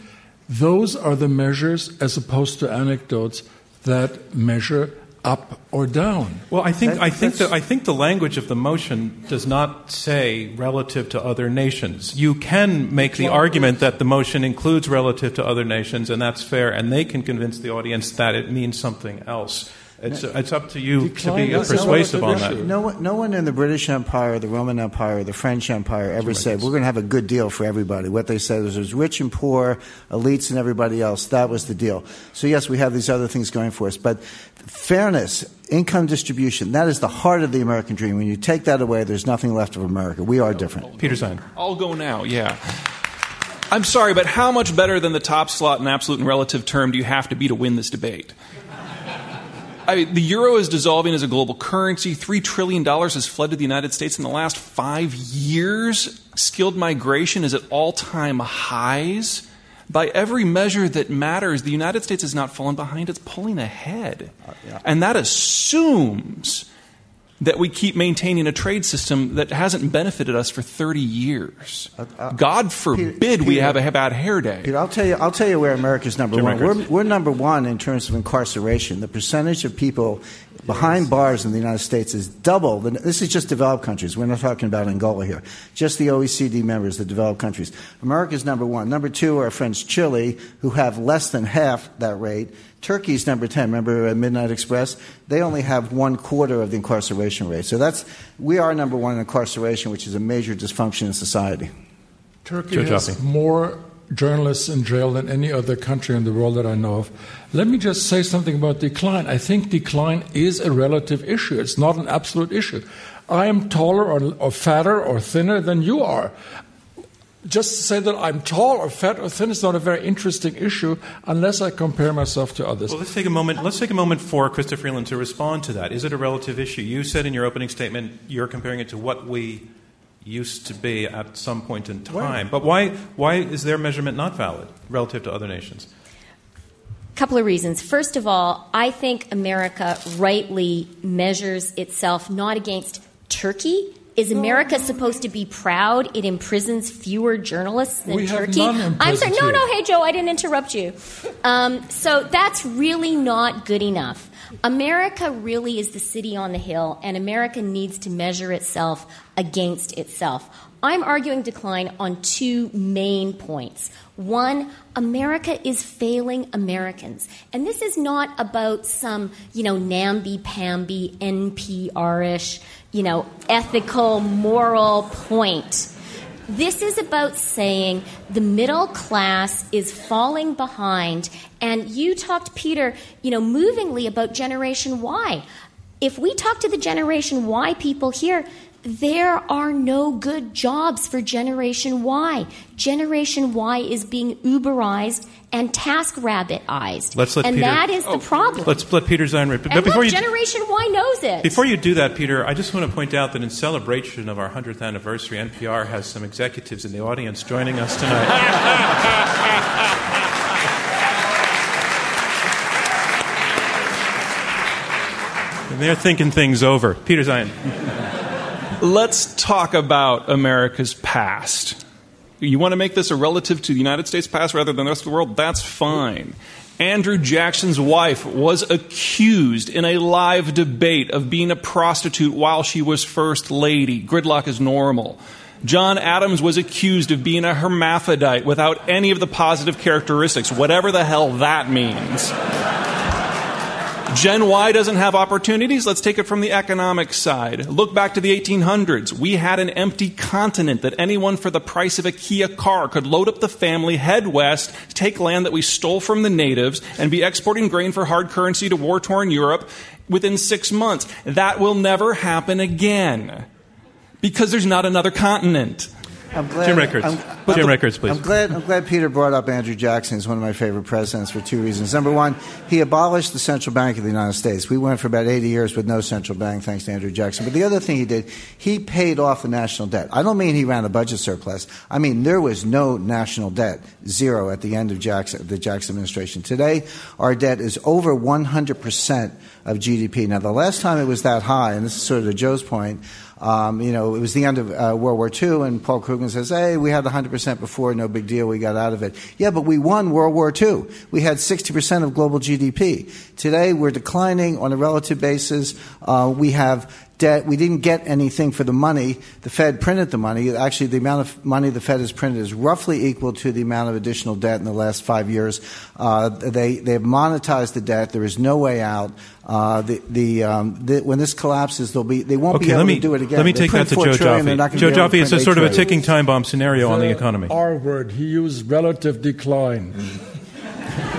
Those are the measures as opposed to anecdotes that measure up or down. Well, I think That- I think that's- the, I think the language of the motion does not say relative to other nations. You can make the argument that the motion includes relative to other nations, and that's fair, and they can convince the audience that it means something else. It's, it's up to you to be persuasive on that. No one, no one in the British Empire, the Roman Empire, the French Empire ever said, we're going to have a good deal for everybody. What they said was there's rich and poor, elites and everybody else. That was the deal. So, yes, we have these other things going for us. But fairness, income distribution, that is the heart of the American dream. When you take that away, there's nothing left of America. We are different. Peter Zeihan. I'll go now, yeah. I'm sorry, but how much better than the top slot in absolute and relative term do you have to be to win this debate? I mean, the euro is dissolving as a global currency. $3 trillion has fled to the United States in the last five years. Skilled migration is at all time highs. By every measure that matters, the United States has not fallen behind, it's pulling ahead. Uh, and that assumes that we keep maintaining a trade system that hasn't benefited us for 30 years. uh, God forbid Peter- we have a bad hair day. Peter, I'll tell you. I'll tell you where America's number Jim one. We're, we're number one in terms of incarceration. The percentage of people behind bars in the United States is double. The, this is just developed countries. We're not talking about Angola here. Just the OECD members, the developed countries. America's number one. Number two are our friends Chile, who have less than half that rate. Turkey's number ten. Remember uh, Midnight Express? They only have one quarter of the incarceration rate. So that's we are number one in incarceration, which is a major dysfunction in society. Turkey Joe has Joffe. more journalists in jail than any other country in the world that I know of. Let me just say something about decline. I think decline is a relative issue. It's not an absolute issue. I am taller or, or fatter or thinner than you are. Just to say that I'm tall or fat or thin is not a very interesting issue unless I compare myself to others. Well, let's take a moment. Let's take a moment for Chrystia Freeland to respond to that. Is it a relative issue? You said in your opening statement you're comparing it to what we used to be at some point in time. But why why is their measurement not valid relative to other nations? A couple of reasons. First of all, I think America rightly measures itself not against Turkey. Is America supposed to be proud it imprisons fewer journalists than We Turkey? I'm sorry. No, no. Hey, Joe, I didn't interrupt you. Um, so that's really not good enough. America really is the city on the hill, and America needs to measure itself against itself. I'm arguing decline on two main points. One, America is failing Americans. And this is not about some, you know, namby-pamby, NPR-ish, you know, ethical, moral point. This is about saying the middle class is falling behind. And you talked, Peter, you know, movingly about Generation Y. If we talk to the Generation Y people here, there are no good jobs for Generation Y. Generation Y is being Uberized and task rabbitized. Let's let and Peter- that is Oh. the problem. Let's let Peter Zeihan rip. But and before look, you Generation Y knows it. before you do that, Peter, I just want to point out that in celebration of our 100th anniversary, NPR has some executives in the audience joining us tonight. [LAUGHS] and they're thinking things over. Peter Zeihan. Let's talk about America's past. You want to make this a relative to the United States past rather than the rest of the world? That's fine. Andrew Jackson's wife was accused in a live debate of being a prostitute while she was first lady. Gridlock is normal. John Adams was accused of being a hermaphrodite without any of the positive characteristics, whatever the hell that means. Gen Y doesn't have opportunities. Let's take it from the economic side. Look back to the 1800s. We had an empty continent that anyone for the price of a Kia car could load up the family, head west, take land that we stole from the natives, and be exporting grain for hard currency to war torn Europe within six months. That will never happen again because there's not another continent. I'm glad, Jim Rickards. I'm, Jim Rickards, please. I'm glad, I'm glad Peter brought up Andrew Jackson as one of my favorite presidents for two reasons. Number one, he abolished the central bank of the United States. We went for about 80 years with no central bank, thanks to Andrew Jackson. But the other thing he did, he paid off the national debt. I don't mean he ran a budget surplus. I mean there was no national debt, zero at the end of Jackson, the Jackson administration. Today, our debt is over 100% of GDP. Now, the last time it was that high, and this is sort of to Joe's point, um, you know, it was the end of uh, World War II, and Paul Krugman says, hey, we had 100% before, no big deal, we got out of it. Yeah, but we won World War II. We had 60% of global GDP. Today, we're declining on a relative basis. Uh, we have debt. We didn't get anything for the money. The Fed printed the money. Actually, the amount of money the Fed has printed is roughly equal to the amount of additional debt in the last five years. Uh, they they have monetized the debt. There is no way out. Uh, the, the, um, the, when this collapses, they'll be they won't be able me to do it again. let me They take that to four Joe trillion, they're Joffe. Joe Joffe, it's a print sort of a ticking time bomb scenario on the economy. R word. He used relative decline. [LAUGHS]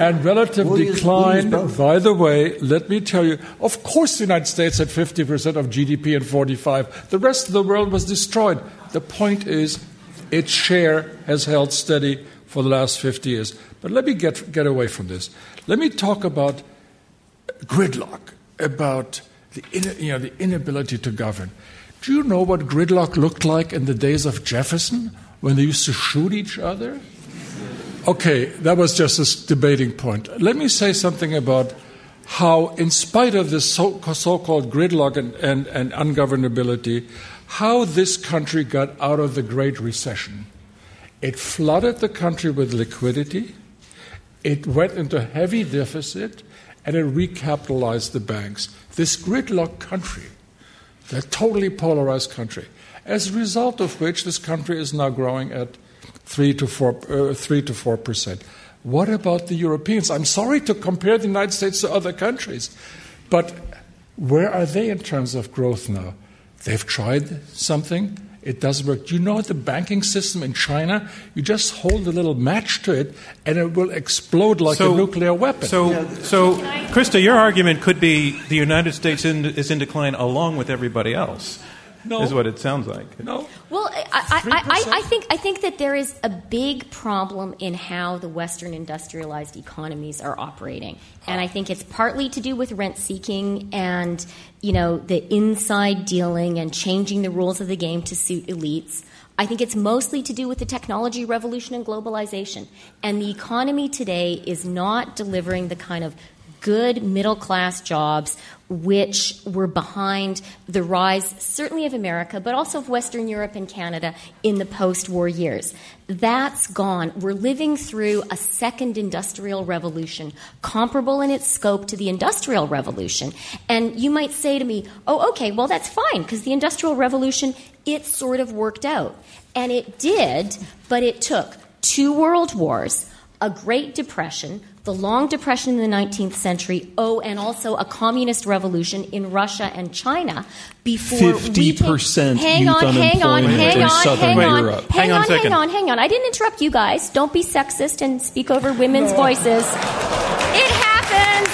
And relative We'll use- we'll decline, by the way, let me tell you, of course the United States had 50% of GDP in 45. The rest of the world was destroyed. The point is, its share has held steady for the last 50 years. But let me get, get away from this. Let me talk about gridlock, about the, in, you know, the inability to govern. Do you know what gridlock looked like in the days of Jefferson when they used to shoot each other? Okay, that was just a debating point. Let me say something about how, in spite of this so, called gridlock and, and, and ungovernability, how this country got out of the Great Recession. It flooded the country with liquidity, it went into heavy deficit, and it recapitalized the banks. This gridlock country, the totally polarized country, as a result of which this country is now growing at three to four, uh, three to four percent. What about the Europeans? I'm sorry to compare the United States to other countries, but where are they in terms of growth now? They've tried something. It doesn't work. Do you know the banking system in China? You just hold a little match to it, and it will explode like a nuclear weapon. So, so, Chrystia, your argument could be the United States in, is in decline along with everybody else. No. Is what it sounds like. no. Well, I, I, I, I, 3%? I think I think that there is a big problem in how the Western industrialized economies are operating, and I think it's partly to do with rent seeking and you know the inside dealing and changing the rules of the game to suit elites. I think it's mostly to do with the technology revolution and globalization, and the economy today is not delivering the kind of good middle class jobs which were behind the rise, certainly of America, but also of Western Europe and Canada in the post war years. That's gone. We're living through a second industrial revolution, comparable in its scope to the industrial revolution. And you might say to me, oh, okay, well, that's fine, because the industrial revolution, it sort of worked out. And it did, but it took two world wars, a Great Depression, the Long Depression in the 19th century, oh, and also a communist revolution in Russia and China before we can- 50% hang youth on, hang on, hang on, Southern hang on, Europe. hang Hang on on, a second. hang on, hang on. I didn't interrupt you guys. Don't be sexist and speak over women's voices. It happens.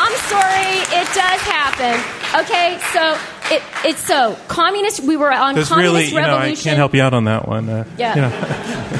I'm sorry, it does happen. Okay, so it, it's so communist. We were on There's communist really, you know, I can't help you out on that one. Uh, Yeah. you know. [LAUGHS]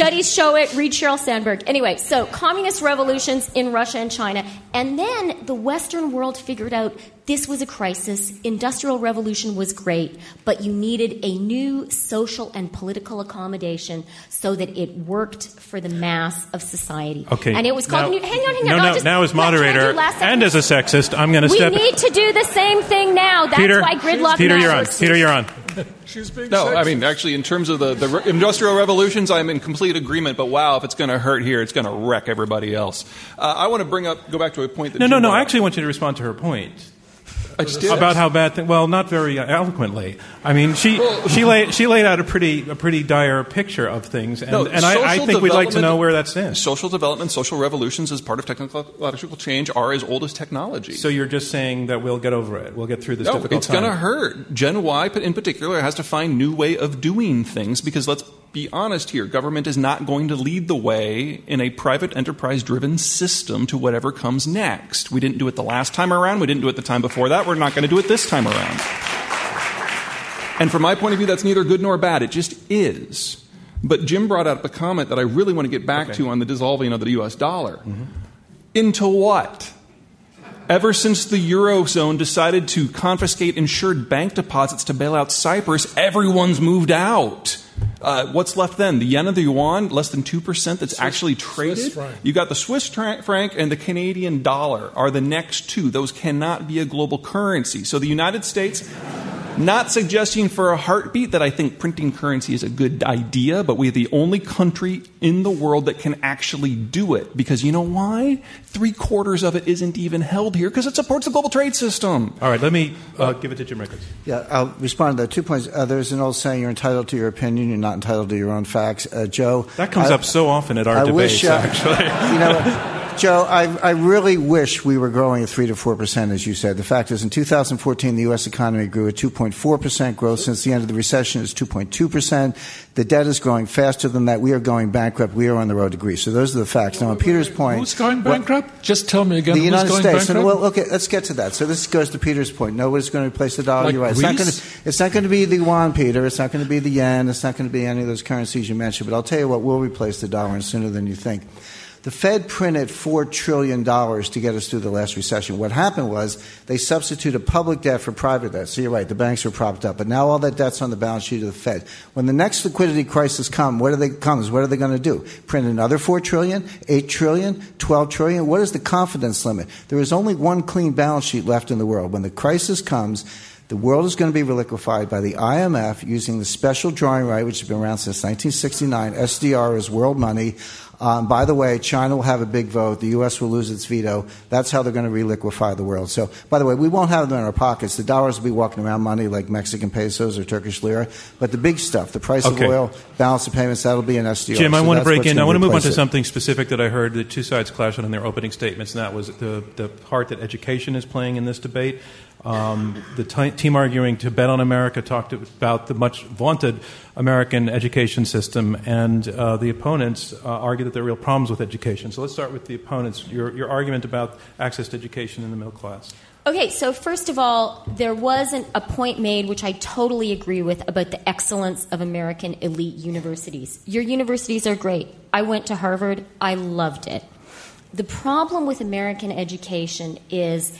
Studies show it. Read Sheryl Sandberg. Anyway, so communist revolutions in Russia and China. And then the Western world figured out this was a crisis. Industrial revolution was great, but you needed a new social and political accommodation so that it worked for the mass of society. Okay. And it was called. Now- hang on, hang on. No, no, just- now as can I do moderator and as a sexist, I'm going to step. We need to do the same thing now. That's Peter, why gridlock Peter, you're on. Peter, you're on. [LAUGHS] She's being No, I mean, actually, in terms of the, the re- industrial revolutions, I'm in complete agreement. But wow, if it's going to hurt here, it's going to wreck everybody else. Uh, I want to bring up, go back to a point that No, no, Jim no. brought I actually want you to respond to her point. I just did. about how bad thing. Well, not very uh, eloquently. I mean, she she laid she laid out a pretty a pretty dire picture of things, and, No, and I, I think we'd like to know where that stands. Social development, social revolutions as part of technological change are as old as technology. So you're just saying that we'll get over it. We'll get through this no, difficult it's time. going to hurt. Gen Y, in particular, has to find new way of doing things because let's be honest here. Government is not going to lead the way in a private enterprise driven system to whatever comes next. We didn't do it the last time around. We didn't do it the time before that. We're not going to do it this time around. And from my point of view, that's neither good nor bad. It just is. But Jim brought up a comment that I really want to get back Okay. to on the dissolving of the U.S. dollar. Into what? Ever since the Eurozone decided to confiscate insured bank deposits to bail out Cyprus, everyone's moved out. Uh, what's left then? The yen and the yuan, less than 2% that's actually traded? franc. You got the Swiss tra- franc and the Canadian dollar are the next two. Those cannot be a global currency. So the United States, not suggesting for a heartbeat that I think printing currency is a good idea, but we're the only country in the world that can actually do it. Because you know why? Three quarters of it isn't even held here because it supports the global trade system. All right, let me uh, give it to Jim Rickards. Yeah, I'll respond to that. Two points. Uh, there's an old saying: "You're entitled to your opinion. You're not entitled to your own facts." Uh, Joe, That comes I- up so often at our I debates. wish, uh, actually, [LAUGHS] you know, Joe, I, I really wish we were growing at three to four percent, as you said. The fact is, in 2014, the U.S. economy grew at 2.4 percent growth. Since the end of the recession, it's 2.2 percent. The debt is growing faster than that. We are going bankrupt. We are on the road to Greece. So those are the facts. Now, on Peter's point, Who's going what- bankrupt? Just tell me again. the United going States. Bankrupt? well, okay, let's get to that. So this goes to Peter's point. Nobody's going to replace the dollar. Like You're right. It's not, going to, it's not going to be the yuan, Peter. It's not going to be the yen. It's not going to be any of those currencies you mentioned. But I'll tell you what will replace the dollar and sooner than you think. The Fed printed $4 trillion to get us through the last recession. What happened was they substituted public debt for private debt. So you're right, the banks were propped up. But now all that debt's on the balance sheet of the Fed. When the next liquidity crisis come, what are they, comes, what are they going to do? Print another $4 trillion, $8 trillion, $12 trillion? What is the confidence limit? There is only one clean balance sheet left in the world. When the crisis comes, the world is going to be reliquefied by the IMF using the special drawing right, which has been around since 1969. SDR is world money. Um, by the way, China will have a big vote. The U.S. will lose its veto. That's how they're going to reliquefy the world. So, by the way, we won't have them in our pockets. The dollars will be walking around money like Mexican pesos or Turkish lira. But the big stuff, the price Okay. of oil, balance of payments, that'll be an SDR. Jim, I So want to break in. I want to move on to it. something specific that I heard the two sides clash on in their opening statements, and that was the, the part that education is playing in this debate. Um, the t- team arguing to bet on America talked about the much vaunted American education system, and uh, the opponents uh, argue that there are real problems with education. So let's start with the opponents. Your, your argument about access to education in the middle class. Okay, so first of all, there was an, a point made which I totally agree with about the excellence of American elite universities. Your universities are great. I went to Harvard, I loved it. The problem with American education is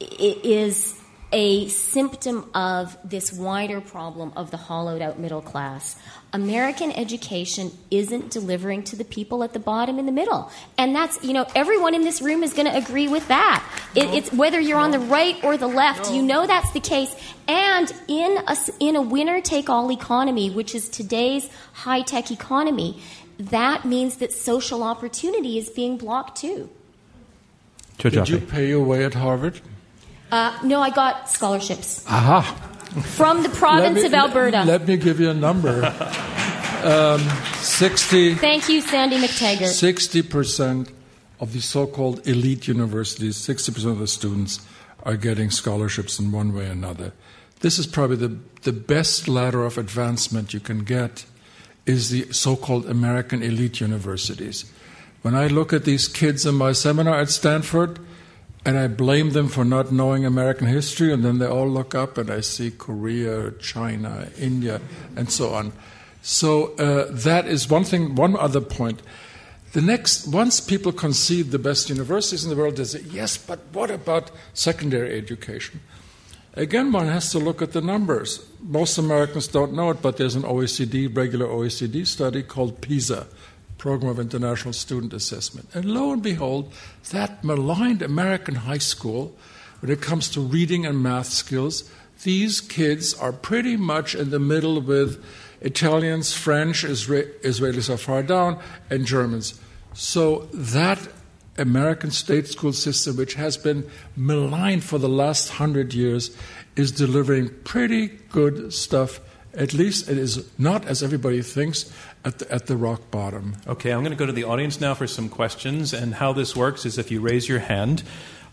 is a symptom of this wider problem of the hollowed out middle class. American education isn't delivering to the people at the bottom and the middle. And that's, you know, everyone in this room is going to agree with that. It, it's whether you're on the right or the left, you know that's the case. And in a, s- in a winner take all economy, which is today's high tech economy, that means that social opportunity is being blocked too. Did you pay your way at Harvard? Uh, no, I got scholarships Aha. from the province me- of Alberta. Let me give you a number. Um, 60 Thank you, Sandy Mactaggart. 60% of the so-called elite universities, 60% of the students are getting scholarships in one way or another. This is probably the, the best ladder of advancement you can get is the so-called American elite universities. When I look at these kids in my seminar at Stanford, and I blame them for not knowing American history, and then they all look up and I see Korea, China, India, and so on. So uh, that is one thing. One other point. The next, once people concede the best universities in the world, they say, yes, but what about secondary education? Again, one has to look at the numbers. Most Americans don't know it, but there's an OECD, regular OECD study called PISA, Program of International Student Assessment. And lo and behold, that maligned American high school, when it comes to reading and math skills, these kids are pretty much in the middle with Italians, French, Isra- Israelis are far down, and Germans. So that American state school system, which has been maligned for the last hundred years, is delivering pretty good stuff. At least it is not, as everybody thinks, at the, at the rock bottom. Okay, I'm going to go to the audience now for some questions. And how this works is if you raise your hand,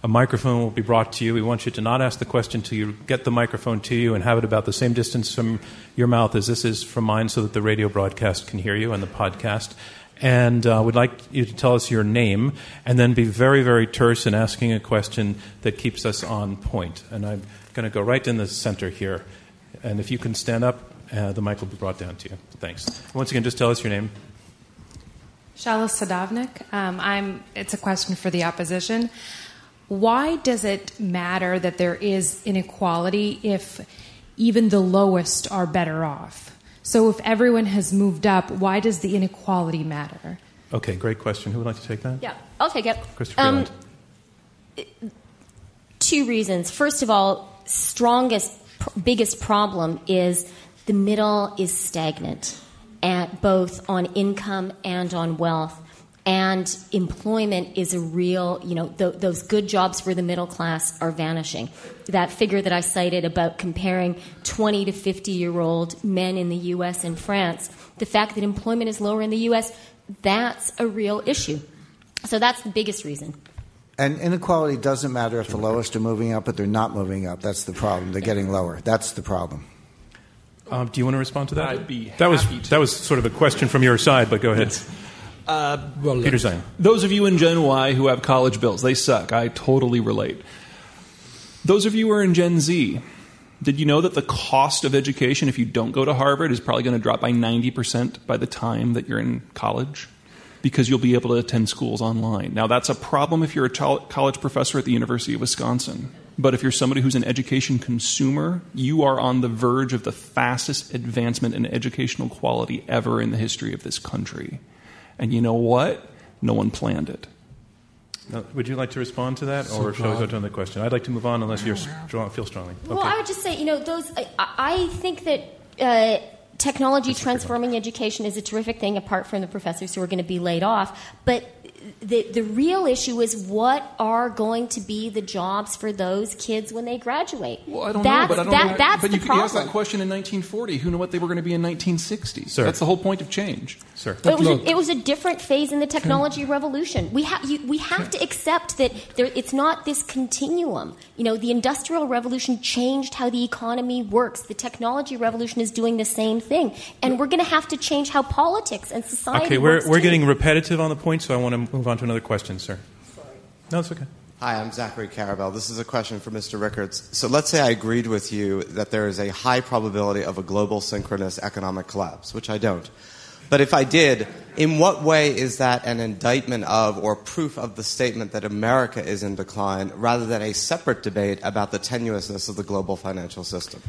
a microphone will be brought to you. We want you to not ask the question until you get the microphone to you and have it about the same distance from your mouth as this is from mine so that the radio broadcast can hear you and the podcast. And uh, we'd like you to tell us your name and then be very, very terse in asking a question that keeps us on point. And I'm going to go right in the center here. And if you can stand up, uh, the mic will be brought down to you. Thanks. Once again, just tell us your name. Shala Sadavnik. Um, I'm, it's a question for the opposition. Why does it matter that there is inequality if even the lowest are better off? So if everyone has moved up, why does the inequality matter? Okay, great question. Who would like to take that? Yeah, I'll take it. Chrystia Um, two reasons. First of all, strongest, pr- biggest problem is the middle is stagnant, at both on income and on wealth. And employment is a real, you know, th- those good jobs for the middle class are vanishing. That figure that I cited about comparing 20 to 50 year old men in the US and France, the fact that employment is lower in the US, that's a real issue. So that's the biggest reason. And inequality doesn't matter if the lowest are moving up, but they're not moving up. That's the problem. They're getting lower. That's the problem. Um, do you want to respond to that? I'd be that was to. that was sort of a question from your side, but go ahead. Well, Peter Zeihan. Those of you in Gen Y who have college bills, they suck. I totally relate. Those of you who are in Gen Z, did you know that the cost of education, if you don't go to Harvard, is probably going to drop by 90% by the time that you're in college? Because you'll be able to attend schools online. Now, that's a problem if you're a college professor at the University of Wisconsin. But if you're somebody who's an education consumer, you are on the verge of the fastest advancement in educational quality ever in the history of this country. And you know what? No one planned it. Now, would you like to respond to that, or shall we go to another question? I'd like to move on unless you strong, feel strongly. Well, I would just say, you know, those. I, I think that uh, technology transforming education is a terrific thing, apart from the professors who are going to be laid off. But the the real issue is what are going to be the jobs for those kids when they graduate. Well, I don't that's, know, but I don't that, know. That's but the you, you problem. asked that question in 1940. Who knew what they were going to be in 1960? Sir. That's the whole point of change. Sir. It was, a, it was a different phase in the technology revolution. We, ha- you, we have to accept that there, it's not this continuum. You know, the industrial revolution changed how the economy works. The technology revolution is doing the same thing, and we're going to have to change how politics and society. Okay, we're, we're too. getting repetitive on the point, so I want to move on to another question, sir. No, it's okay. Hi, I'm Zachary Karabell. This is a question for Mr. Rickards. So let's say I agreed with you that there is a high probability of a global synchronous economic collapse, which I don't. But if I did, in what way is that an indictment of or proof of the statement that America is in decline rather than a separate debate about the tenuousness of the global financial system?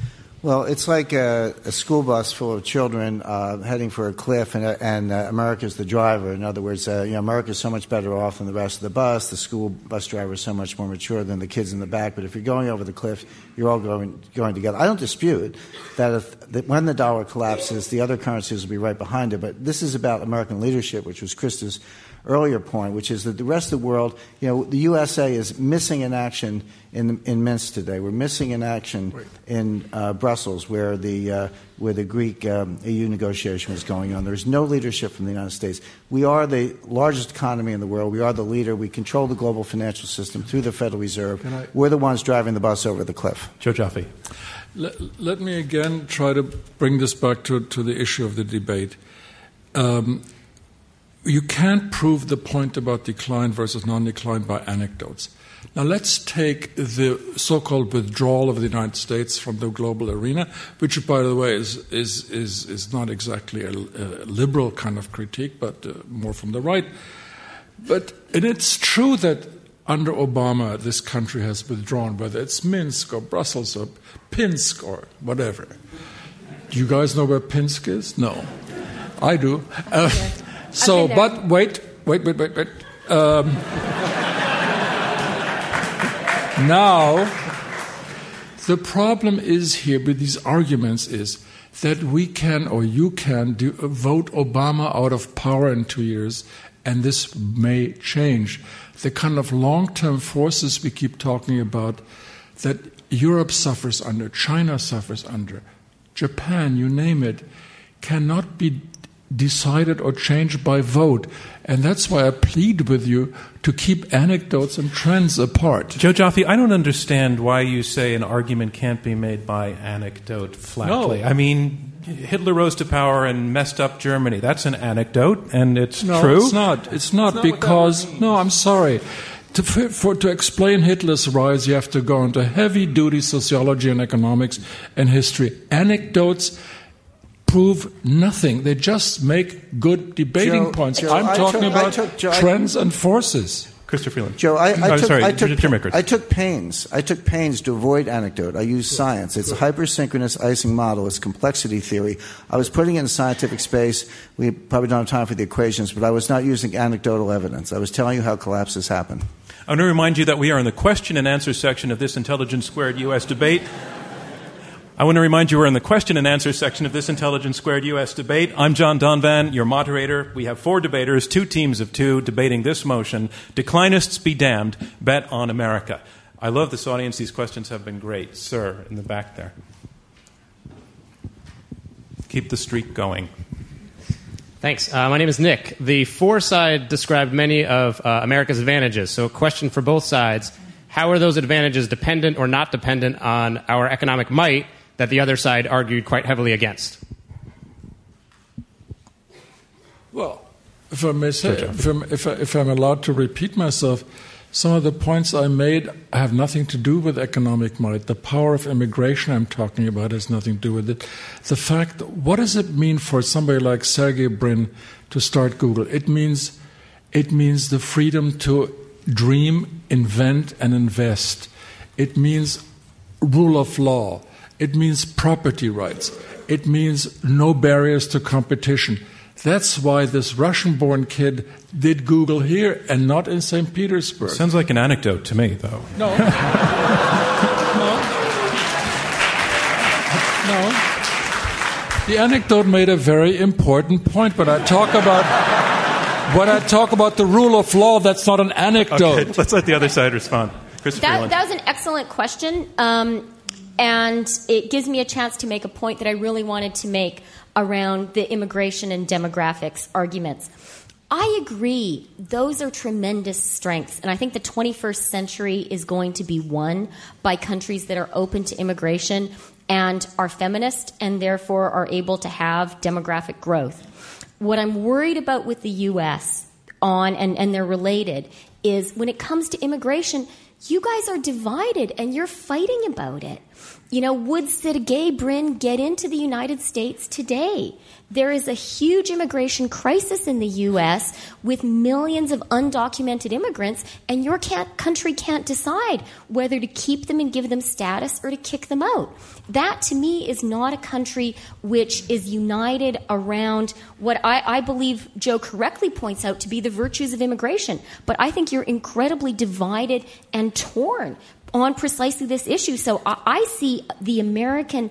Well, it's like a, a school bus full of children uh, heading for a cliff, and, uh, and uh, America's the driver. In other words, uh, you know, America's so much better off than the rest of the bus. The school bus driver is so much more mature than the kids in the back. But if you're going over the cliff, you're all going going together. I don't dispute that if that when the dollar collapses, the other currencies will be right behind it. But this is about American leadership, which was Chrystia's earlier point, which is that the rest of the world, you know, the USA is missing in action in, in Minsk today. We're missing in action in uh, Brussels, where the uh, where the Greek um, EU negotiation is going on. There's no leadership from the United States. We are the largest economy in the world. We are the leader. We control the global financial system through the Federal Reserve. I- We're the ones driving the bus over the cliff. Joe Joffe. Let, let me again try to bring this back to, to the issue of the debate. Um, you can't prove the point about decline versus non decline by anecdotes. Now let's take the so-called withdrawal of the United States from the global arena, which, by the way, is is is, is not exactly a, a liberal kind of critique, but uh, more from the right. But and it's true that under Obama, this country has withdrawn, whether it's Minsk or Brussels or Pinsk or whatever. Do you guys know where Pinsk is? No, I do. Uh, so, but wait, wait, wait, wait, wait. Um, now, the problem is here with these arguments is that we can or you can do, vote Obama out of power in two years, and this may change. The kind of long term forces we keep talking about that Europe suffers under, China suffers under, Japan, you name it, cannot be decided or changed by vote. And that's why I plead with you to keep anecdotes and trends apart. Joe Joffe, I don't understand why you say an argument can't be made by anecdote flatly. No. I mean, Hitler rose to power and messed up Germany. That's an anecdote, and it's no, true. It's not. It's not because. No, I'm sorry. To, for, to explain Hitler's rise, you have to go into heavy duty sociology and economics and history. Anecdotes prove nothing. They just make good debating Joe, points. Joe, I'm I talking took- about took- Joe, I- trends and forces. Chrystia Freeland. Joe, I, I Oh, took, sorry, I, took, Jim Rickards. I took pains. I took pains to avoid anecdote. I used science. It's a hypersynchronous Ising model. It's complexity theory. I was putting it in scientific space. We probably don't have time for the equations, but I was not using anecdotal evidence. I was telling you how collapses happen. I want to remind you that we are in the question and answer section of this Intelligence Squared U.S. debate. I want to remind you we're in the question and answer section of this Intelligence Squared U.S. debate. I'm John Donvan, your moderator. We have four debaters, two teams of two, debating this motion Declinists be damned, bet on America. I love this audience. These questions have been great. Sir, in the back there. Keep the streak going. Thanks. Uh, my name is Nick. The for side described many of uh, America's advantages. So, a question for both sides How are those advantages dependent or not dependent on our economic might that the other side argued quite heavily against? Well, if I may say, if I'm, if, I, if I'm allowed to repeat myself, some of the points I made have nothing to do with economic might. The power of immigration I'm talking about has nothing to do with it. The fact, what does it mean for somebody like Sergey Brin to start Google? It means, it means the freedom to dream, invent, and invest. It means rule of law. It means property rights. It means no barriers to competition. That's why this Russian born kid did Google here and not in St. Petersburg. Sounds like an anecdote to me, though. No. [LAUGHS] no. No. The anecdote made a very important point, but I talk about when I talk about the rule of law, that's not an anecdote. Okay, let's let the other side respond. Chrystia That, that was an excellent question. Um, and it gives me a chance to make a point that I really wanted to make around the immigration and demographics arguments. I agree. Those are tremendous strengths. And I think the 21st century is going to be won by countries that are open to immigration and are feminist and therefore are able to have demographic growth. What I'm worried about with the U.S. on, and, and they're related, is when it comes to immigration, you guys are divided and you're fighting about it. You know, would Sergey Brin get into the United States today? There is a huge immigration crisis in the U.S. with millions of undocumented immigrants, and your can't, country can't decide whether to keep them and give them status or to kick them out. That, to me, is not a country which is united around what I, I believe Joe correctly points out to be the virtues of immigration. But I think you're incredibly divided and torn on precisely this issue. So I, I see the American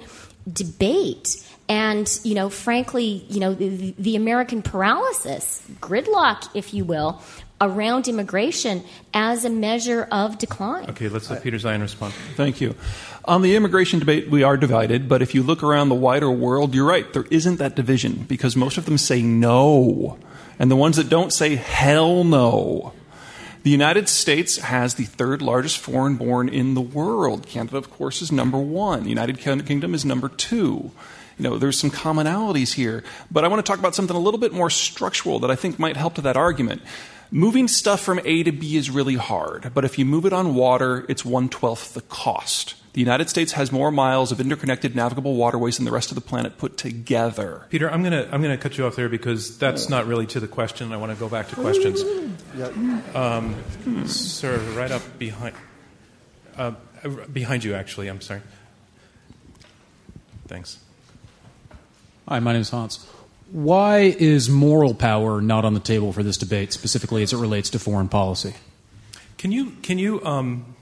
debate and you know frankly you know the, the american paralysis gridlock if you will around immigration as a measure of decline Okay, let's let Peter Zeihan respond. Thank you. On the immigration debate, we are divided, but if you look around the wider world, you're right. There isn't that division because most of them say no. And the ones that don't say hell no. The United States has the third largest foreign born in the world. Canada, of course, is number one. The United Kingdom is number two. You know, there's some commonalities here. But I want to talk about something a little bit more structural that I think might help to that argument. Moving stuff from A to B is really hard, but if you move it on water, it's one twelfth the cost. The United States has more miles of interconnected navigable waterways than the rest of the planet put together. Peter, I'm gonna I'm gonna cut you off there because that's not really to the question. I want to go back to questions. Um, sir, right up behind, uh, behind you. Actually, I'm sorry. Thanks. Hi, my name is Hans. Why is moral power not on the table for this debate, specifically as it relates to foreign policy? Can you can you um,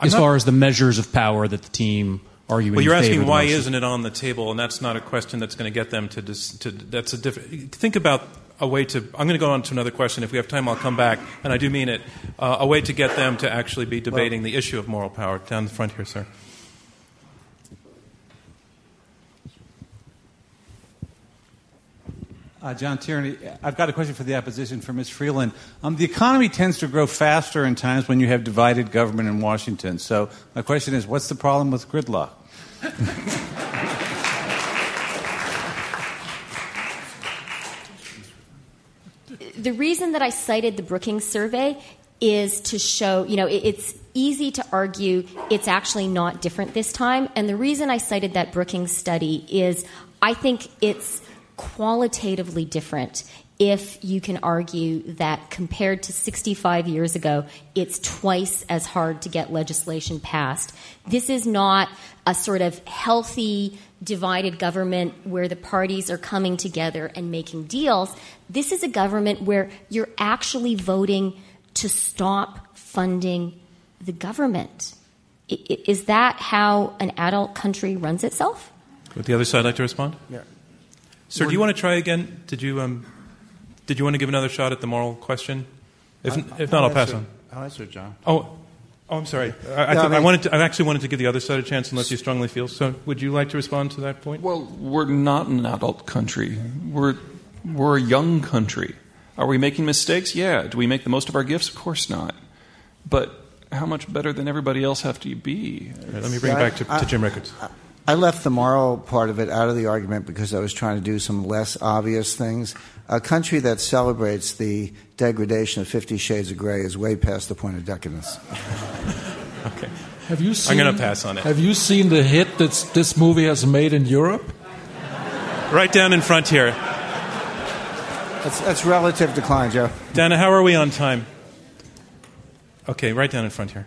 I'm as not- far as the measures of power that the team arguing Well, you're asking why most- isn't it on the table, and that's not a question that's going to get them to. Dis, to that's a different. Think about a way to. I'm going to go on to another question. If we have time, I'll come back, and I do mean it. Uh, a way to get them to actually be debating the issue of moral power. Down the front here, sir. Uh, John Tierney, I've got a question for the opposition for Ms. Freeland. Um, the economy tends to grow faster in times when you have divided government in Washington. So my question is, what's the problem with gridlock? the reason that I cited the Brookings survey is to show, you know, it, it's easy to argue it's actually not different this time. And the reason I cited that Brookings study is I think it's qualitatively different if you can argue that compared to 65 years ago, it's twice as hard to get legislation passed. This is not a sort of healthy, divided government where the parties are coming together and making deals. This is a government where you're actually voting to stop funding the government. I- i- Is that how an adult country runs itself? Would the other side like to respond? Yeah. Sir, do you want to try again? Did you um, did you want to give another shot at the moral question? If, if not, I'll pass on. I'll answer, John. Oh, oh, I'm sorry. I, I, No, I thought- I mean- wanted. To, I actually wanted to give the other side a chance, unless you strongly feel so. Would you like to respond to that point? Well, we're not an adult country. We're, we're a young country. Are we making mistakes? Yeah. Do we make the most of our gifts? Of course not. But how much better than everybody else have to you be? All right, let me bring Yeah, it back to, I- to Jim Rickards. I left the moral part of it out of the argument because I was trying to do some less obvious things. A country that celebrates the degradation of Fifty Shades of Grey is way past the point of decadence. [LAUGHS] Okay. Have you seen, gonna pass on it. Have you seen the hit that this movie has made in Europe? Right down in front here. That's, that's relative decline, Joe. Dana, how are we on time? Okay, right down in front here.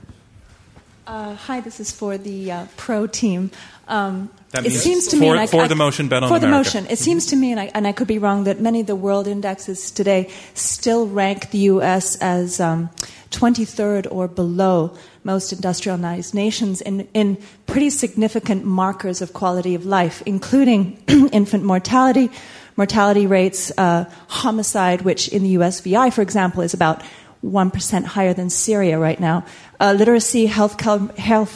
Uh, hi, this is for the uh, pro team. Um, That it seems to for- me, and I- for I- the motion, bet on for the motion. It seems to me, and I, and I could be wrong, that many of the world indexes today still rank the U.S. as um, 23rd or below most industrialized nations in, in pretty significant markers of quality of life, including [CLEARS THROAT] infant mortality, mortality rates, uh, homicide, which in the USVI, for example, is about 1% higher than Syria right now, uh, literacy, health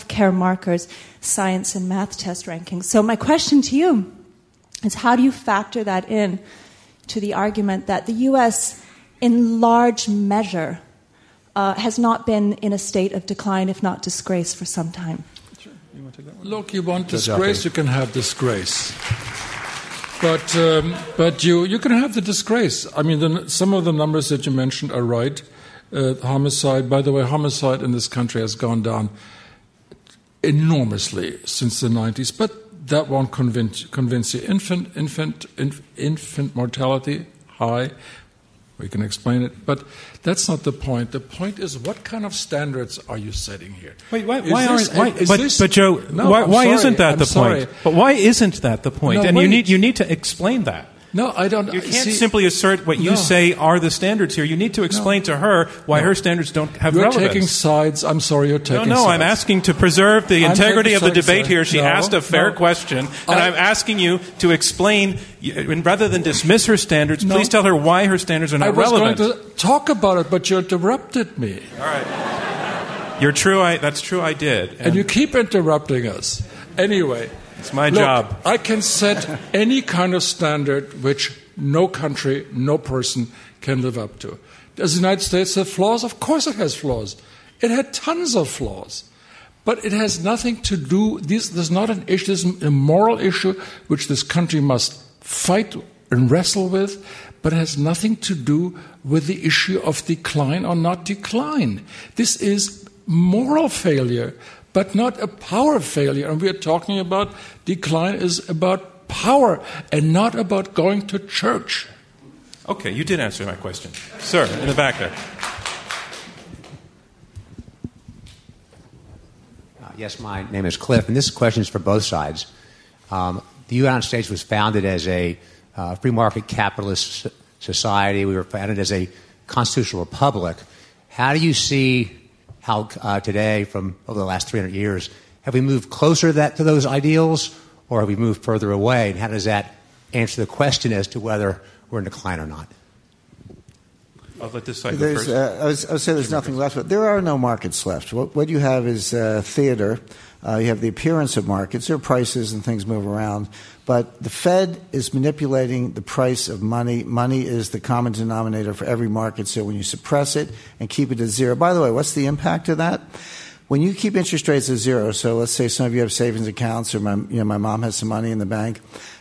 care markers, science and math test rankings. So, my question to you is how do you factor that in to the argument that the U.S., in large measure, uh, has not been in a state of decline, if not disgrace, for some time? Look, you want disgrace, you can have disgrace. But, um, but you, you can have the disgrace. I mean, the, some of the numbers that you mentioned are right. Uh, homicide, by the way, homicide in this country has gone down enormously since the 90s, but that won't convince, convince you. Infant, infant, inf, infant mortality, high. We can explain it, but that's not the point. The point is, what kind of standards are you setting here? Wait, why, why this- aren't? Why, is but, this- but Joe, No, why, why sorry, isn't that I'm the sorry. point? But why isn't that the point? No, and you need you need to explain that. No, I don't. You can't see, simply assert what you No. say are the standards here. You need to explain to her why her standards don't have You're relevance. taking sides. I'm sorry, you're no, taking no, sides. I'm asking to preserve the I'm integrity of the debate here. She No, asked a fair no. question, and I- I'm asking you to explain, and rather than dismiss her standards, No. please tell her why her standards are not relevant. I was relevant. going to talk about it, but you interrupted me. All right. You're true. I, that's true. I did. And you keep interrupting us. Anyway. It's my look, job. I can set any kind of standard which no country, no person can live up to. Does the United States have flaws? Of course it has flaws. It had tons of flaws. But it has nothing to do, this, this is not an issue, this is a moral issue which this country must fight and wrestle with, but has nothing to do with the issue of decline or not decline. This is moral failure, but not a power failure. And we are talking about decline is about power and not about going to church. Okay, you did answer my question. Sir, in the back there. Uh, yes, my name is Cliff, and this question is for both sides. Um, the United States was founded as a uh, free market capitalist society. We were founded as a constitutional republic. How do you see how uh, today, from over the last 300 years, have we moved closer to, that, to those ideals, or have we moved further away? And how does that answer the question as to whether we're in decline or not? I'll let this side go There's, first. uh, I, was, I would say there's nothing left, but there are no markets left. What, what you have is uh, theater. Uh, you have the appearance of markets. There are prices and things move around, but the Fed is manipulating the price of money. Money is the common denominator for every market. So when you suppress it and keep it at zero, by the way, what's the impact of that? When you keep interest rates at zero, so let's say some of you have savings accounts, or my, you know, my mom has some money in the bank,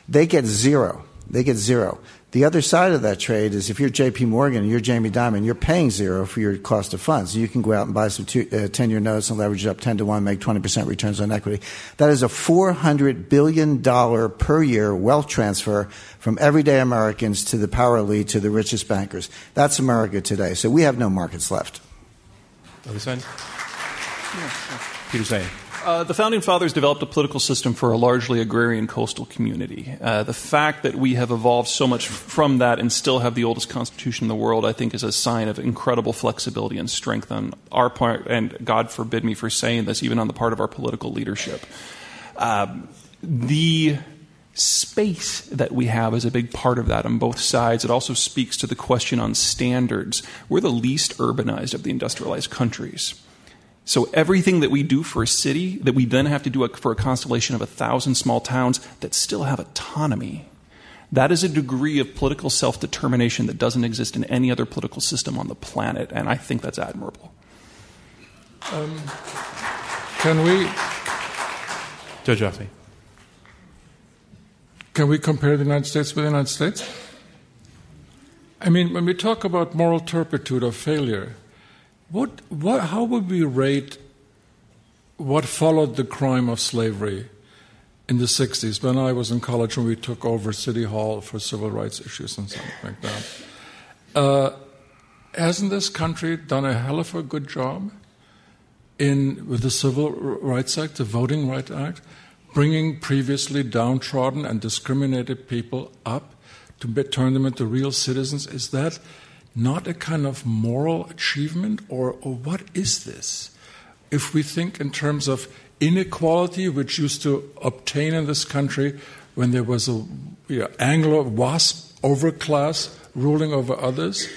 they get zero. They get zero. The other side of that trade is if you're JP Morgan and you're Jamie Dimon, you're paying zero for your cost of funds. You can go out and buy some 10 uh, year notes and leverage it up 10 to 1, make 20% returns on equity. That is a $400 billion per year wealth transfer from everyday Americans to the power elite to the richest bankers. That's America today. So we have no markets left. Other side? Peter Zeihan. Uh, the founding fathers developed a political system for a largely agrarian coastal community. Uh, the fact that we have evolved so much from that and still have the oldest constitution in the world, I think, is a sign of incredible flexibility and strength on our part. And God forbid me for saying this, even on the part of our political leadership. Um, the space that we have is a big part of that on both sides. It also speaks to the question on standards. We're the least urbanized of the industrialized countries. So everything that we do for a city, that we then have to do for a constellation of a thousand small towns that still have autonomy, that is a degree of political self determination that doesn't exist in any other political system on the planet, and I think that's admirable. Um, can we Joe Joffe. can we compare the United States with the United States? I mean, when we talk about moral turpitude or failure, what, what, how would we rate what followed the crime of slavery in the 60s when I was in college when we took over City Hall for civil rights issues and something like that? Uh, hasn't this country done a hell of a good job in with the Civil Rights Act, the Voting Rights Act, bringing previously downtrodden and discriminated people up to turn them into real citizens? Is that not a kind of moral achievement, or, or what is this? If we think in terms of inequality, which used to obtain in this country when there was a you know, Anglo WASP overclass ruling over others,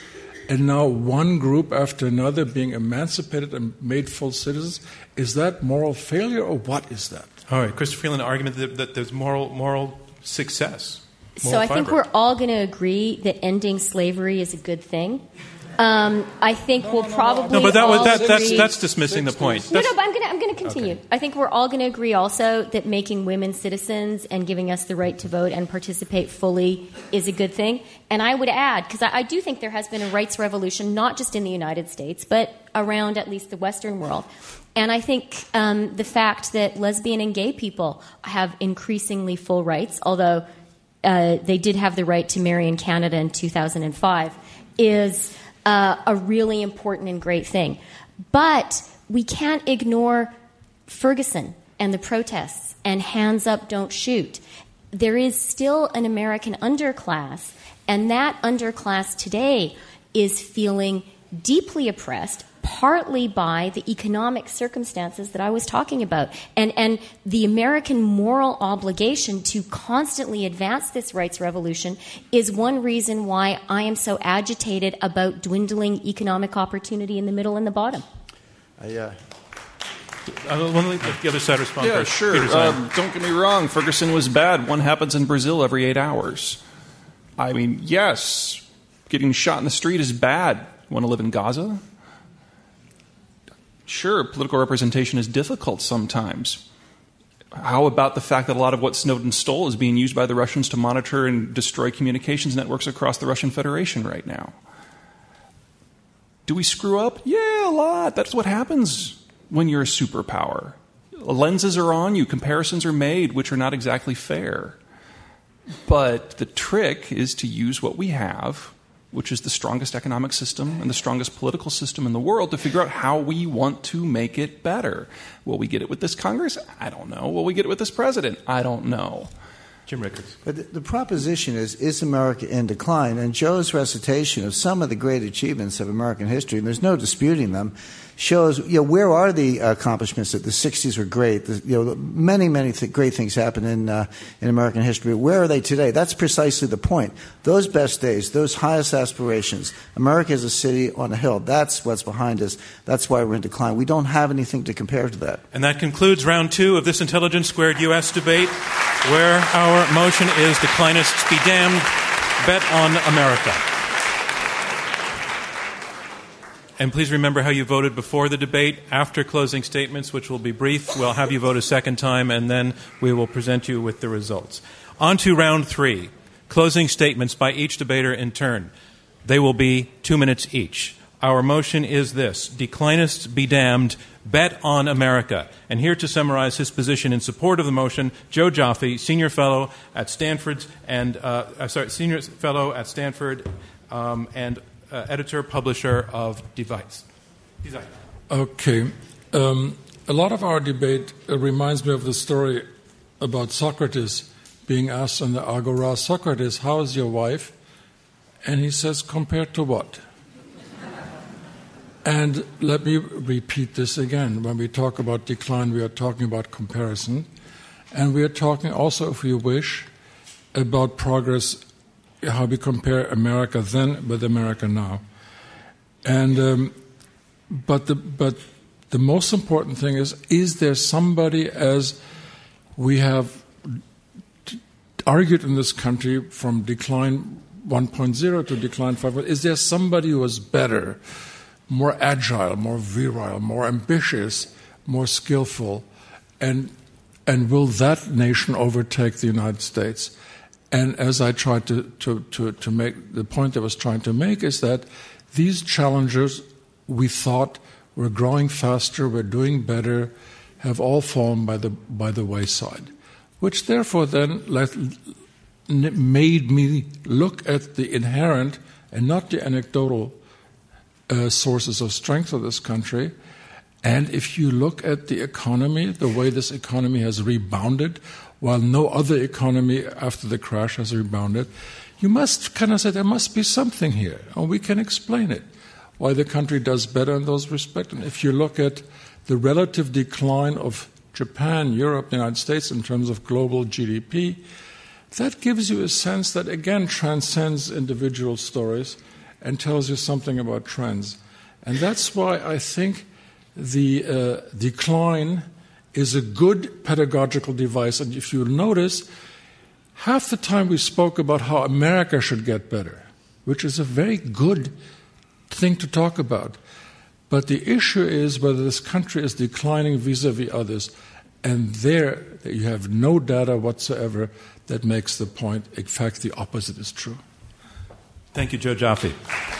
and now one group after another being emancipated and made full citizens, is that moral failure, or what is that? All right, Chrystia Freeland, argument that, that there's moral, moral success. So I think we're all going to agree that ending slavery is a good thing. Um, I think we'll probably No, but that was that, that's that's dismissing the point. No, That's- no, but I'm going to I'm going to continue. I think we're all going to agree also that making women citizens and giving us the right to vote and participate fully is a good thing. And I would add, because I, I do think there has been a rights revolution, not just in the United States, but around at least the Western world. And I think um, the fact that lesbian and gay people have increasingly full rights, although uh, they did have the right to marry in Canada in 2005, is uh, a really important and great thing. But we can't ignore Ferguson and the protests and hands up, don't shoot. There is still an American underclass, and that underclass today is feeling deeply oppressed partly by the economic circumstances that I was talking about and and the American moral obligation to constantly advance this rights revolution is one reason why I am so agitated about dwindling economic opportunity in the middle and the bottom. I, uh, Uh, let the other side respond Yeah, first. sure. Um, don't get me wrong. Ferguson was bad. One happens in Brazil every eight hours. I mean, yes, getting shot in the street is bad. Want to live in Gaza? Sure, political representation is difficult sometimes. How about the fact that a lot of what Snowden stole is being used by the Russians to monitor and destroy communications networks across the Russian Federation right now? Do we screw up? Yeah, a lot. That's what happens when you're a superpower. Lenses are on you, comparisons are made, which are not exactly fair. But the trick is to use what we have, which is the strongest economic system and the strongest political system in the world, to figure out how we want to make it better. Will we get it with this Congress? I don't know. Will we get it with this president? I don't know. Jim Rickards. But the, the proposition is is America in decline? And Joe's recitation of some of the great achievements of American history, and there's no disputing them, shows you know where are the accomplishments that the 60s were great? The, you know many many th- great things happened in uh, in American history. Where are they today? That's precisely the point. Those best days those highest aspirations America is a city on a hill. That's what's behind us. That's why we're in decline. We don't have anything to compare to that. And that concludes round 2 of this intelligence squared US debate where our motion is declinists be damned bet on America and please remember how you voted before the debate. After closing statements, which will be brief, we'll have you vote a second time, and then we will present you with the results. On to round three closing statements by each debater in turn. They will be two minutes each. Our motion is this Declinists be damned, bet on America. And here to summarize his position in support of the motion, Joe Joffe, Senior Fellow at Stanford, and uh, uh, sorry, Senior Fellow at Stanford, um, and uh, editor publisher of Device. Design. Okay. Um, a lot of our debate uh, reminds me of the story about Socrates being asked in the Agora, Socrates, how is your wife? And he says, compared to what? [LAUGHS] and let me repeat this again. When we talk about decline, we are talking about comparison. And we are talking also, if you wish, about progress how we compare America then with America now. And um, but the but the most important thing is: is there somebody as we have argued in this country from decline 1.0 to decline 5? Is there somebody who is better, more agile, more virile, more ambitious, more skillful, and and will that nation overtake the United States? And as I tried to, to, to, to make the point I was trying to make is that these challenges we thought were growing faster, were doing better, have all fallen by the, by the wayside, which therefore then let, made me look at the inherent and not the anecdotal uh, sources of strength of this country. And if you look at the economy, the way this economy has rebounded while no other economy after the crash has rebounded, you must kind of say there must be something here, and we can explain it. Why the country does better in those respects. And if you look at the relative decline of Japan, Europe, the United States in terms of global GDP, that gives you a sense that again transcends individual stories and tells you something about trends. And that's why I think the uh, decline is a good pedagogical device. And if you notice, half the time we spoke about how America should get better, which is a very good thing to talk about. But the issue is whether this country is declining vis a vis others. And there you have no data whatsoever that makes the point. In fact, the opposite is true. Thank you, Joe Joffe.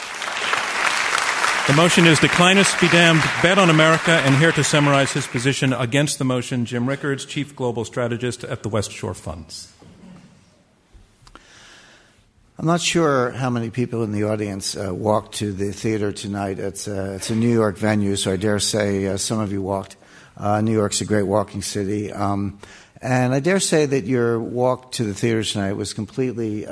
The motion is Declinists be damned, bet on America, and here to summarize his position against the motion, Jim Rickards, Chief Global Strategist at the West Shore Funds. I'm not sure how many people in the audience uh, walked to the theater tonight. It's, uh, it's a New York venue, so I dare say uh, some of you walked. Uh, New York's a great walking city. Um, and I dare say that your walk to the theater tonight was completely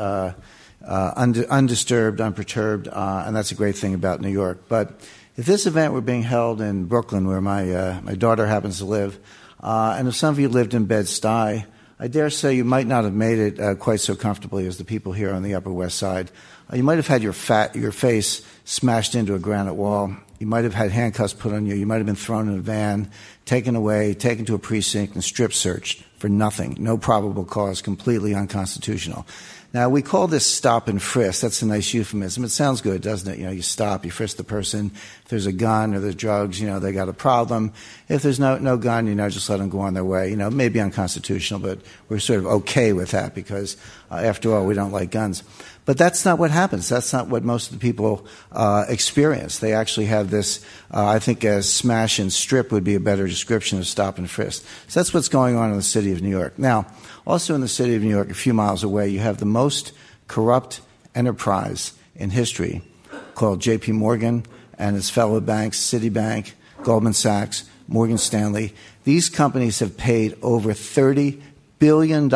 uh, uh, undisturbed, unperturbed, uh, and that's a great thing about New York. But if this event were being held in Brooklyn, where my uh, my daughter happens to live, uh, and if some of you lived in Bed Stuy, I dare say you might not have made it uh, quite so comfortably as the people here on the Upper West Side. Uh, you might have had your fat your face smashed into a granite wall. You might have had handcuffs put on you. You might have been thrown in a van, taken away, taken to a precinct, and strip searched for nothing, no probable cause, completely unconstitutional. Now, we call this stop and frisk. That's a nice euphemism. It sounds good, doesn't it? You know, you stop, you frisk the person. If there's a gun or there's drugs, you know, they got a problem. If there's no, no gun, you know, just let them go on their way. You know, maybe unconstitutional, but we're sort of okay with that because, uh, after all, we don't like guns. But that's not what happens. That's not what most of the people uh, experience. They actually have this, uh, I think, a smash and strip would be a better description of stop and frisk. So that's what's going on in the city of New York. Now, also in the city of New York, a few miles away, you have the most corrupt enterprise in history called JP Morgan and its fellow banks, Citibank, Goldman Sachs, Morgan Stanley. These companies have paid over $30 billion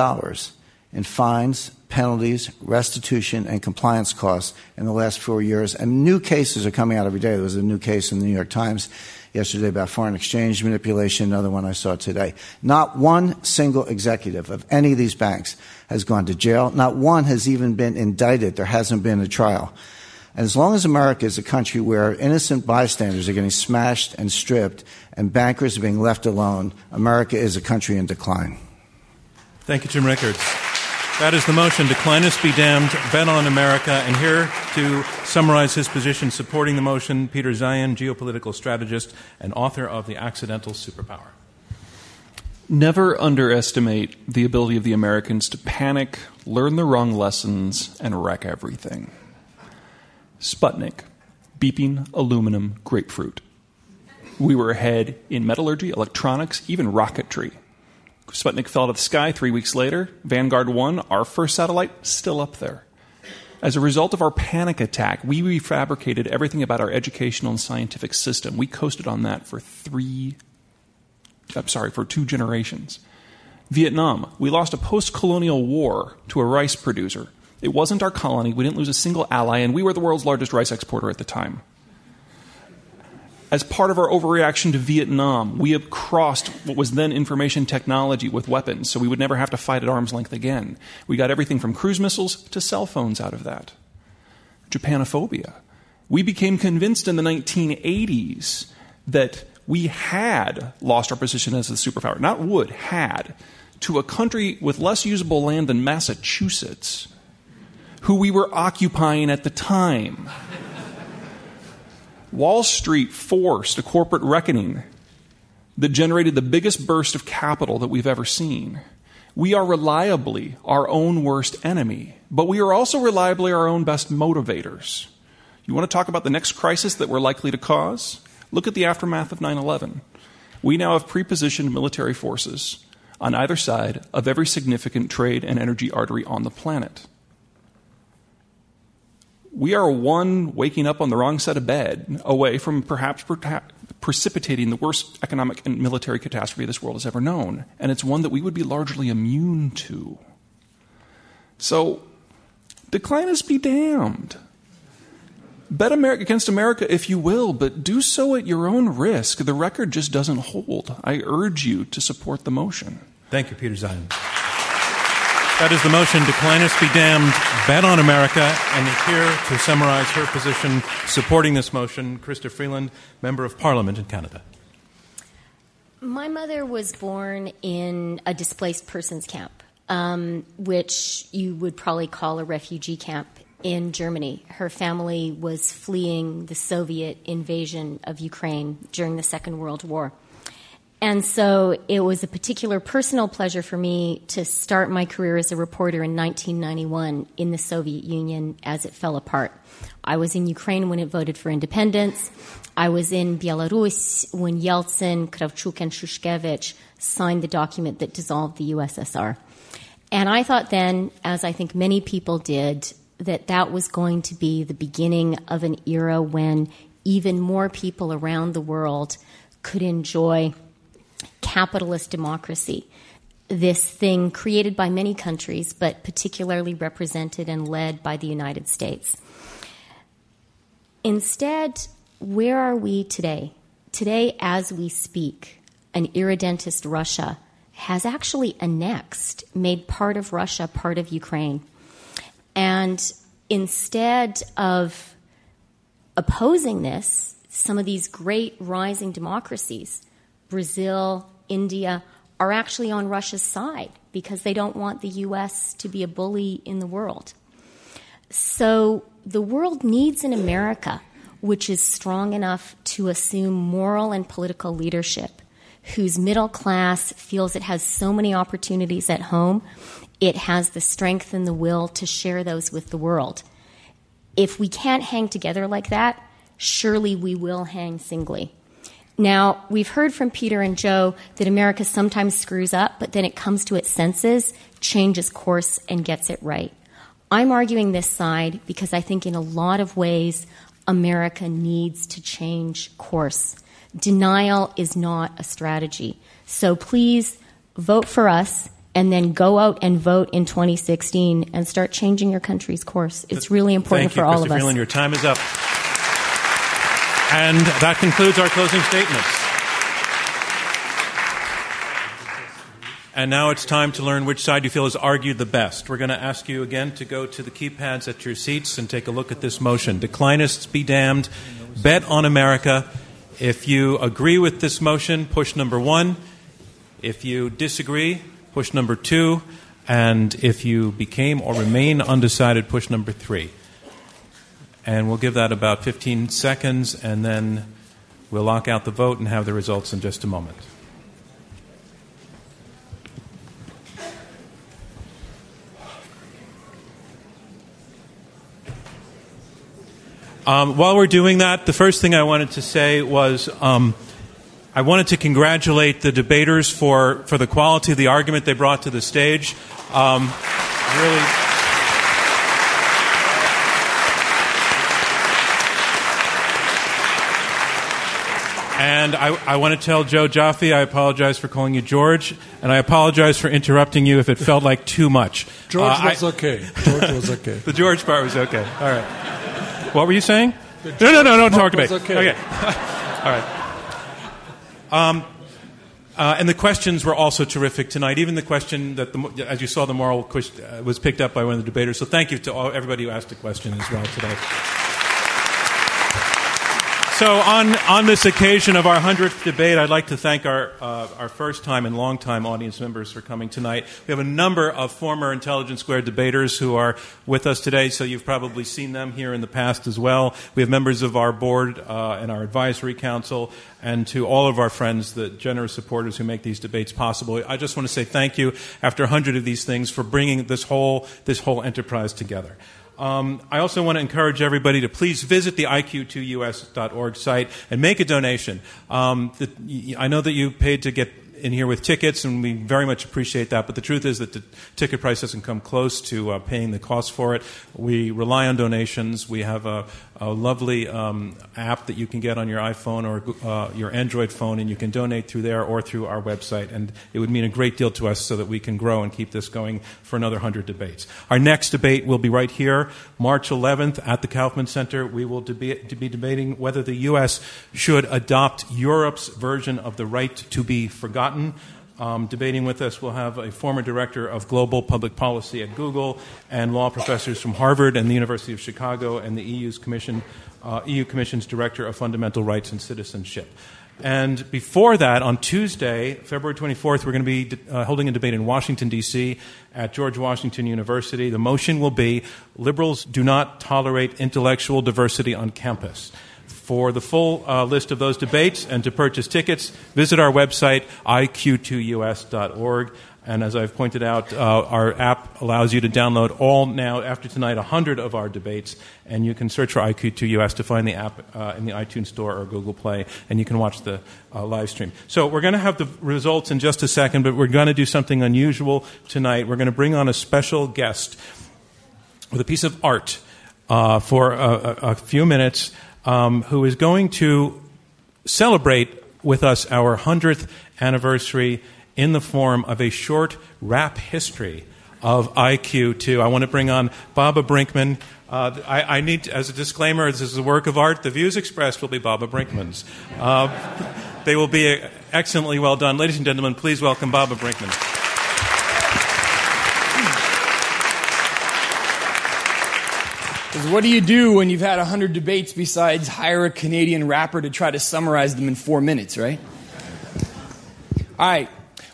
in fines, penalties, restitution, and compliance costs in the last four years. And new cases are coming out every day. There was a new case in the New York Times yesterday about foreign exchange manipulation, another one I saw today. Not one single executive of any of these banks has gone to jail. Not one has even been indicted. There hasn't been a trial. And as long as America is a country where innocent bystanders are getting smashed and stripped and bankers are being left alone, America is a country in decline. Thank you, Jim Rickards. That is the motion, Declinists be damned, bet on America. And here to summarize his position supporting the motion, Peter Zeihan, geopolitical strategist and author of The Accidental Superpower. Never underestimate the ability of the Americans to panic, learn the wrong lessons, and wreck everything. Sputnik, beeping aluminum grapefruit. We were ahead in metallurgy, electronics, even rocketry. Sputnik fell out of the sky three weeks later. Vanguard 1, our first satellite, still up there. As a result of our panic attack, we refabricated everything about our educational and scientific system. We coasted on that for three, I'm sorry, for two generations. Vietnam, we lost a post colonial war to a rice producer. It wasn't our colony, we didn't lose a single ally, and we were the world's largest rice exporter at the time as part of our overreaction to Vietnam, we have crossed what was then information technology with weapons, so we would never have to fight at arm's length again. We got everything from cruise missiles to cell phones out of that. Japanophobia. We became convinced in the 1980s that we had lost our position as a superpower. Not would, had. To a country with less usable land than Massachusetts, who we were occupying at the time. Wall Street forced a corporate reckoning that generated the biggest burst of capital that we've ever seen. We are reliably our own worst enemy, but we are also reliably our own best motivators. You want to talk about the next crisis that we're likely to cause? Look at the aftermath of 9 11. We now have prepositioned military forces on either side of every significant trade and energy artery on the planet we are one waking up on the wrong side of bed away from perhaps precipitating the worst economic and military catastrophe this world has ever known. And it's one that we would be largely immune to. So, Declinists be damned. Bet America against America if you will, but do so at your own risk. The record just doesn't hold. I urge you to support the motion. Thank you, Peter Zeihan. That is the motion, Declinists be damned, bet on America. And here to summarize her position supporting this motion, Chrystia Freeland, Member of Parliament in Canada. My mother was born in a displaced persons camp, um, which you would probably call a refugee camp in Germany. Her family was fleeing the Soviet invasion of Ukraine during the Second World War. And so it was a particular personal pleasure for me to start my career as a reporter in 1991 in the Soviet Union as it fell apart. I was in Ukraine when it voted for independence. I was in Belarus when Yeltsin, Kravchuk, and Shushkevich signed the document that dissolved the USSR. And I thought then, as I think many people did, that that was going to be the beginning of an era when even more people around the world could enjoy capitalist democracy, this thing created by many countries, but particularly represented and led by the United States. Instead, where are we today? Today, as we speak, an irredentist Russia has actually annexed, made part of Russia part of Ukraine. And instead of opposing this, some of these great rising democracies Brazil, India are actually on Russia's side because they don't want the U.S. to be a bully in the world. So the world needs an America which is strong enough to assume moral and political leadership, whose middle class feels it has so many opportunities at home, it has the strength and the will to share those with the world. If we can't hang together like that, surely we will hang singly. Now, we've heard from Peter and Joe that America sometimes screws up, but then it comes to its senses, changes course, and gets it right. I'm arguing this side because I think in a lot of ways, America needs to change course. Denial is not a strategy. So please vote for us and then go out and vote in 2016 and start changing your country's course. It's really important Thank you, for all Chrystia of us. Freeland. Your time is up. And that concludes our closing statements. And now it's time to learn which side you feel has argued the best. We're going to ask you again to go to the keypads at your seats and take a look at this motion. Declinists be damned. Bet on America. If you agree with this motion, push number one. If you disagree, push number two. And if you became or remain undecided, push number three. And we'll give that about 15 seconds, and then we'll lock out the vote and have the results in just a moment. Um, while we're doing that, the first thing I wanted to say was um, I wanted to congratulate the debaters for, for the quality of the argument they brought to the stage. Um, really. And I, I want to tell Joe Joffe I apologize for calling you George, and I apologize for interrupting you if it felt like too much. George Uh, I- was okay. George was okay. [LAUGHS] the George part was okay. All right. What were you saying? No, no, no, don't talk to me. was okay. [LAUGHS] All right. Um, uh, and the questions were also terrific tonight. Even the question that, the, as you saw, the moral ques- uh, was picked up by one of the debaters. So thank you to all, everybody who asked a question as well today. So on, on this occasion of our 100th debate, I'd like to thank our, uh, our first time and long time audience members for coming tonight. We have a number of former Intelligence Squared debaters who are with us today, so you've probably seen them here in the past as well. We have members of our board uh, and our advisory council, and to all of our friends, the generous supporters who make these debates possible. I just want to say thank you after 100 of these things for bringing this whole, this whole enterprise together. Um, I also want to encourage everybody to please visit the iq2us.org site and make a donation. Um, the, I know that you paid to get in here with tickets, and we very much appreciate that. But the truth is that the ticket price doesn't come close to uh, paying the cost for it. We rely on donations. We have a, a lovely um, app that you can get on your iPhone or uh, your Android phone, and you can donate through there or through our website. And it would mean a great deal to us so that we can grow and keep this going for another 100 debates. Our next debate will be right here, March 11th at the Kaufman Center. We will to be debating whether the U.S. should adopt Europe's version of the right to be forgotten. Um, debating with us, we'll have a former director of global public policy at Google and law professors from Harvard and the University of Chicago and the EU's Commission, uh, EU Commission's director of fundamental rights and citizenship. And before that, on Tuesday, February 24th, we're going to be uh, holding a debate in Washington, D.C. at George Washington University. The motion will be Liberals do not tolerate intellectual diversity on campus. For the full uh, list of those debates and to purchase tickets, visit our website, iq2us.org. And as I've pointed out, uh, our app allows you to download all now, after tonight, 100 of our debates. And you can search for IQ2US to find the app uh, in the iTunes Store or Google Play, and you can watch the uh, live stream. So we're going to have the results in just a second, but we're going to do something unusual tonight. We're going to bring on a special guest with a piece of art uh, for a, a, a few minutes um, who is going to celebrate with us our 100th anniversary in the form of a short rap history of IQ2. I want to bring on Baba Brinkman. Uh, I, I, need, as a disclaimer, this is a work of art. The views expressed will be Baba Brinkman's. Uh, [LAUGHS] they will be excellently well done. Ladies and gentlemen, please welcome Baba Brinkman. What do you do when you've had 100 debates besides hire a Canadian rapper to try to summarize them in four minutes, right? All right.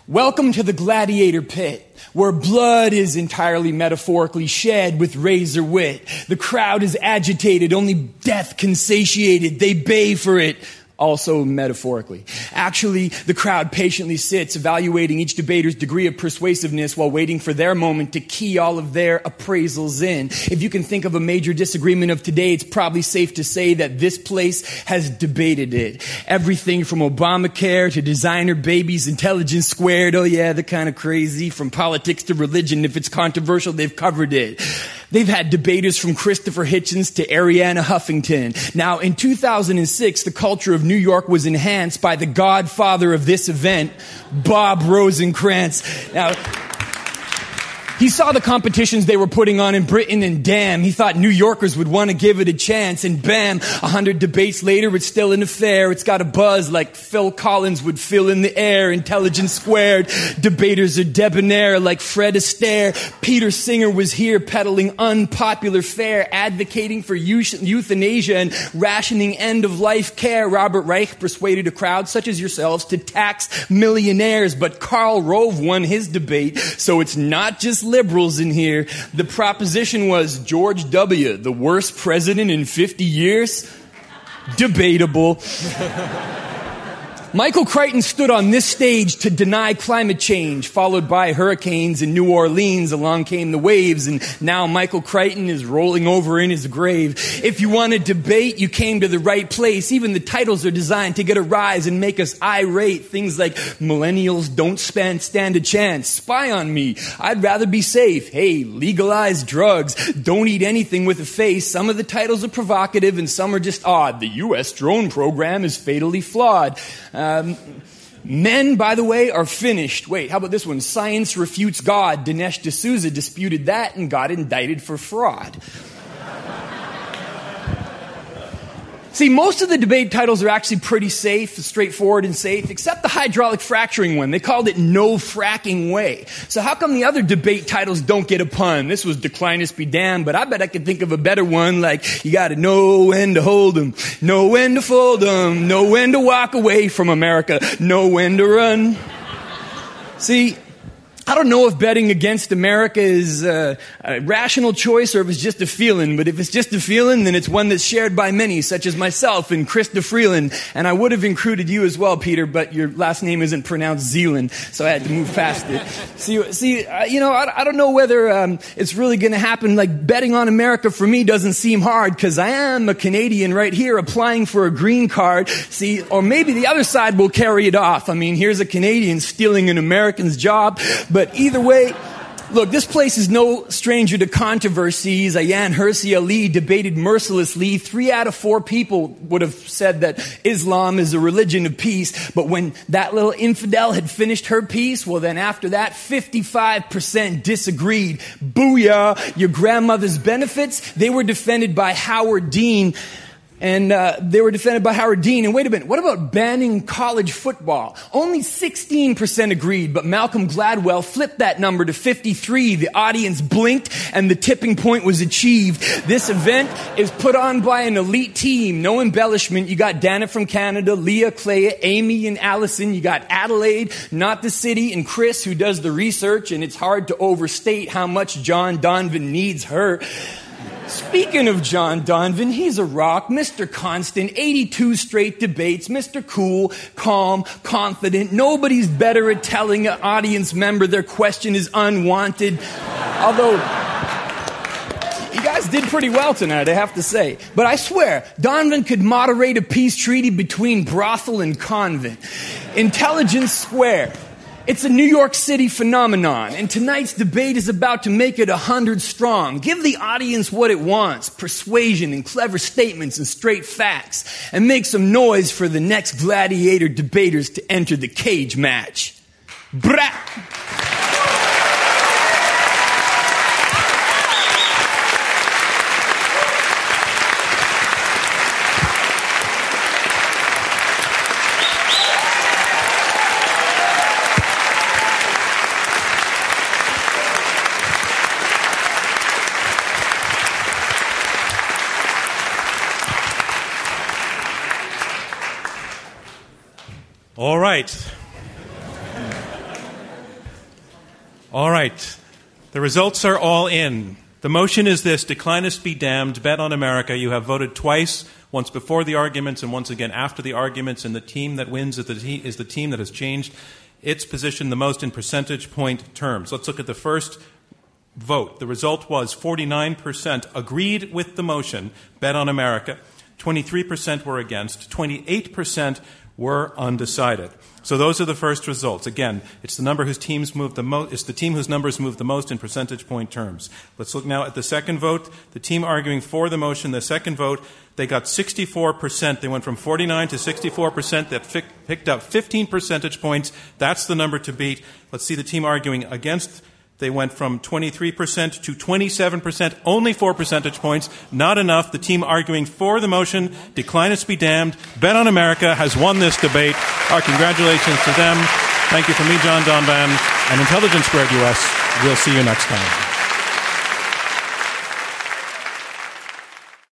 Welcome to the gladiator pit, where blood is entirely metaphorically shed with razor wit. The crowd is agitated, only death can satiate it. They bay for it also metaphorically. Actually, the crowd patiently sits evaluating each debater's degree of persuasiveness while waiting for their moment to key all of their appraisals in. If you can think of a major disagreement of today, it's probably safe to say that this place has debated it. Everything from Obamacare to designer babies, intelligence squared, oh yeah, they're kind of crazy, from politics to religion. If it's controversial, they've covered it. They've had debaters from Christopher Hitchens to Arianna Huffington. Now, in 2006, the culture of New York was enhanced by the godfather of this event, Bob Rosenkranz. Now, he saw the competitions they were putting on in Britain and damn, he thought New Yorkers would want to give it a chance and bam, a hundred debates later, it's still an affair. It's got a buzz like Phil Collins would fill in the air, intelligence squared. Debaters are debonair like Fred Astaire. Peter Singer was here peddling unpopular fare, advocating for euthanasia and rationing end of life care. Robert Reich persuaded a crowd such as yourselves to tax millionaires, but Karl Rove won his debate, so it's not just liberals in here. The proposition was George W., the worst president in 50 years? Debatable. Michael Crichton stood on this stage to deny climate change, followed by hurricanes in New Orleans. Along came the waves, and now Michael Crichton is rolling over in his grave. If you want to debate, you came to the right place. Even the titles are designed to get a rise and make us irate. Things like millennials don't stand, stand a chance. Spy on me. I'd rather be safe. Hey, legalize drugs. Don't eat anything with a face. Some of the titles are provocative and some are just odd. The U.S. drone program is fatally flawed. Uh, Um, men, by the way, are finished. Wait, how about this one? Science refutes God. Dinesh D'Souza disputed that and got indicted for fraud. See, most of the debate titles are actually pretty safe, straightforward and safe, except the hydraulic fracturing one. They called it No Fracking Way. So how come the other debate titles don't get a pun? This was Declinists Be Damned, but I bet I could think of a better one like You gotta know when to hold 'em, know when to fold 'em, know when to walk away from America, know when to run. See, I don't know if betting against America is a, a, rational choice or if it's just a feeling, but if it's just a feeling, then it's one that's shared by many, such as myself and Chrystia Freeland. And I would have included you as well, Peter, but your last name isn't pronounced Zealand, so I had to move past it. [LAUGHS] See, see uh, you know, I, I, don't know whether um, it's really going to happen. Like betting on America for me doesn't seem hard because I am a Canadian right here applying for a green card. See, or maybe the other side will carry it off. I mean, here's a Canadian stealing an American's job. But either way, look, this place is no stranger to controversies. Ayaan Hirsi Ali debated mercilessly. Three out of four people would have said that Islam is a religion of peace. But when that little infidel had finished her piece, well, then after that, 55% disagreed. Booyah! Your grandmother's benefits, they were defended by Howard Dean. And uh, they were defended by Howard Dean. And wait a minute, what about banning college football? Only 16% agreed, but Malcolm Gladwell flipped that number to 53. The audience blinked and the tipping point was achieved. This event is put on by an elite team. No embellishment. You got Dana from Canada, Leah, Clea, Amy, and Allison. You got Adelaide, not the city, and Chris, who does the research. And it's hard to overstate how much John Donvan needs her. Speaking of John Donvan, he's a rock, Mr. Constant, 82 straight debates, Mr. Cool, calm, confident. Nobody's better at telling an audience member their question is unwanted. Although, you guys did pretty well tonight, I have to say. But I swear, Donvan could moderate a peace treaty between brothel and convent. Intelligence square. It's a New York City phenomenon, and tonight's debate is about to make it a hundred strong. Give the audience what it wants persuasion and clever statements and straight facts, and make some noise for the next gladiator debaters to enter the cage match. Brat! All right. All right. The results are all in. The motion is this Declinists be damned, bet on America. You have voted twice, once before the arguments and once again after the arguments, and the team that wins is the, is the team that has changed its position the most in percentage point terms. Let's look at the first vote. The result was 49% agreed with the motion, bet on America. 23% were against. 28% were undecided. So those are the first results. Again, it's the number whose teams moved the most. It's the team whose numbers moved the most in percentage point terms. Let's look now at the second vote. The team arguing for the motion. The second vote, they got 64%. They went from 49 to 64%. That fi- picked up 15 percentage points. That's the number to beat. Let's see the team arguing against they went from 23% to 27%, only four percentage points, not enough. The team arguing for the motion, Declinists be damned, Bet on America has won this debate. Our congratulations to them. Thank you from me, John Donvan, and Intelligence Squared US. We'll see you next time.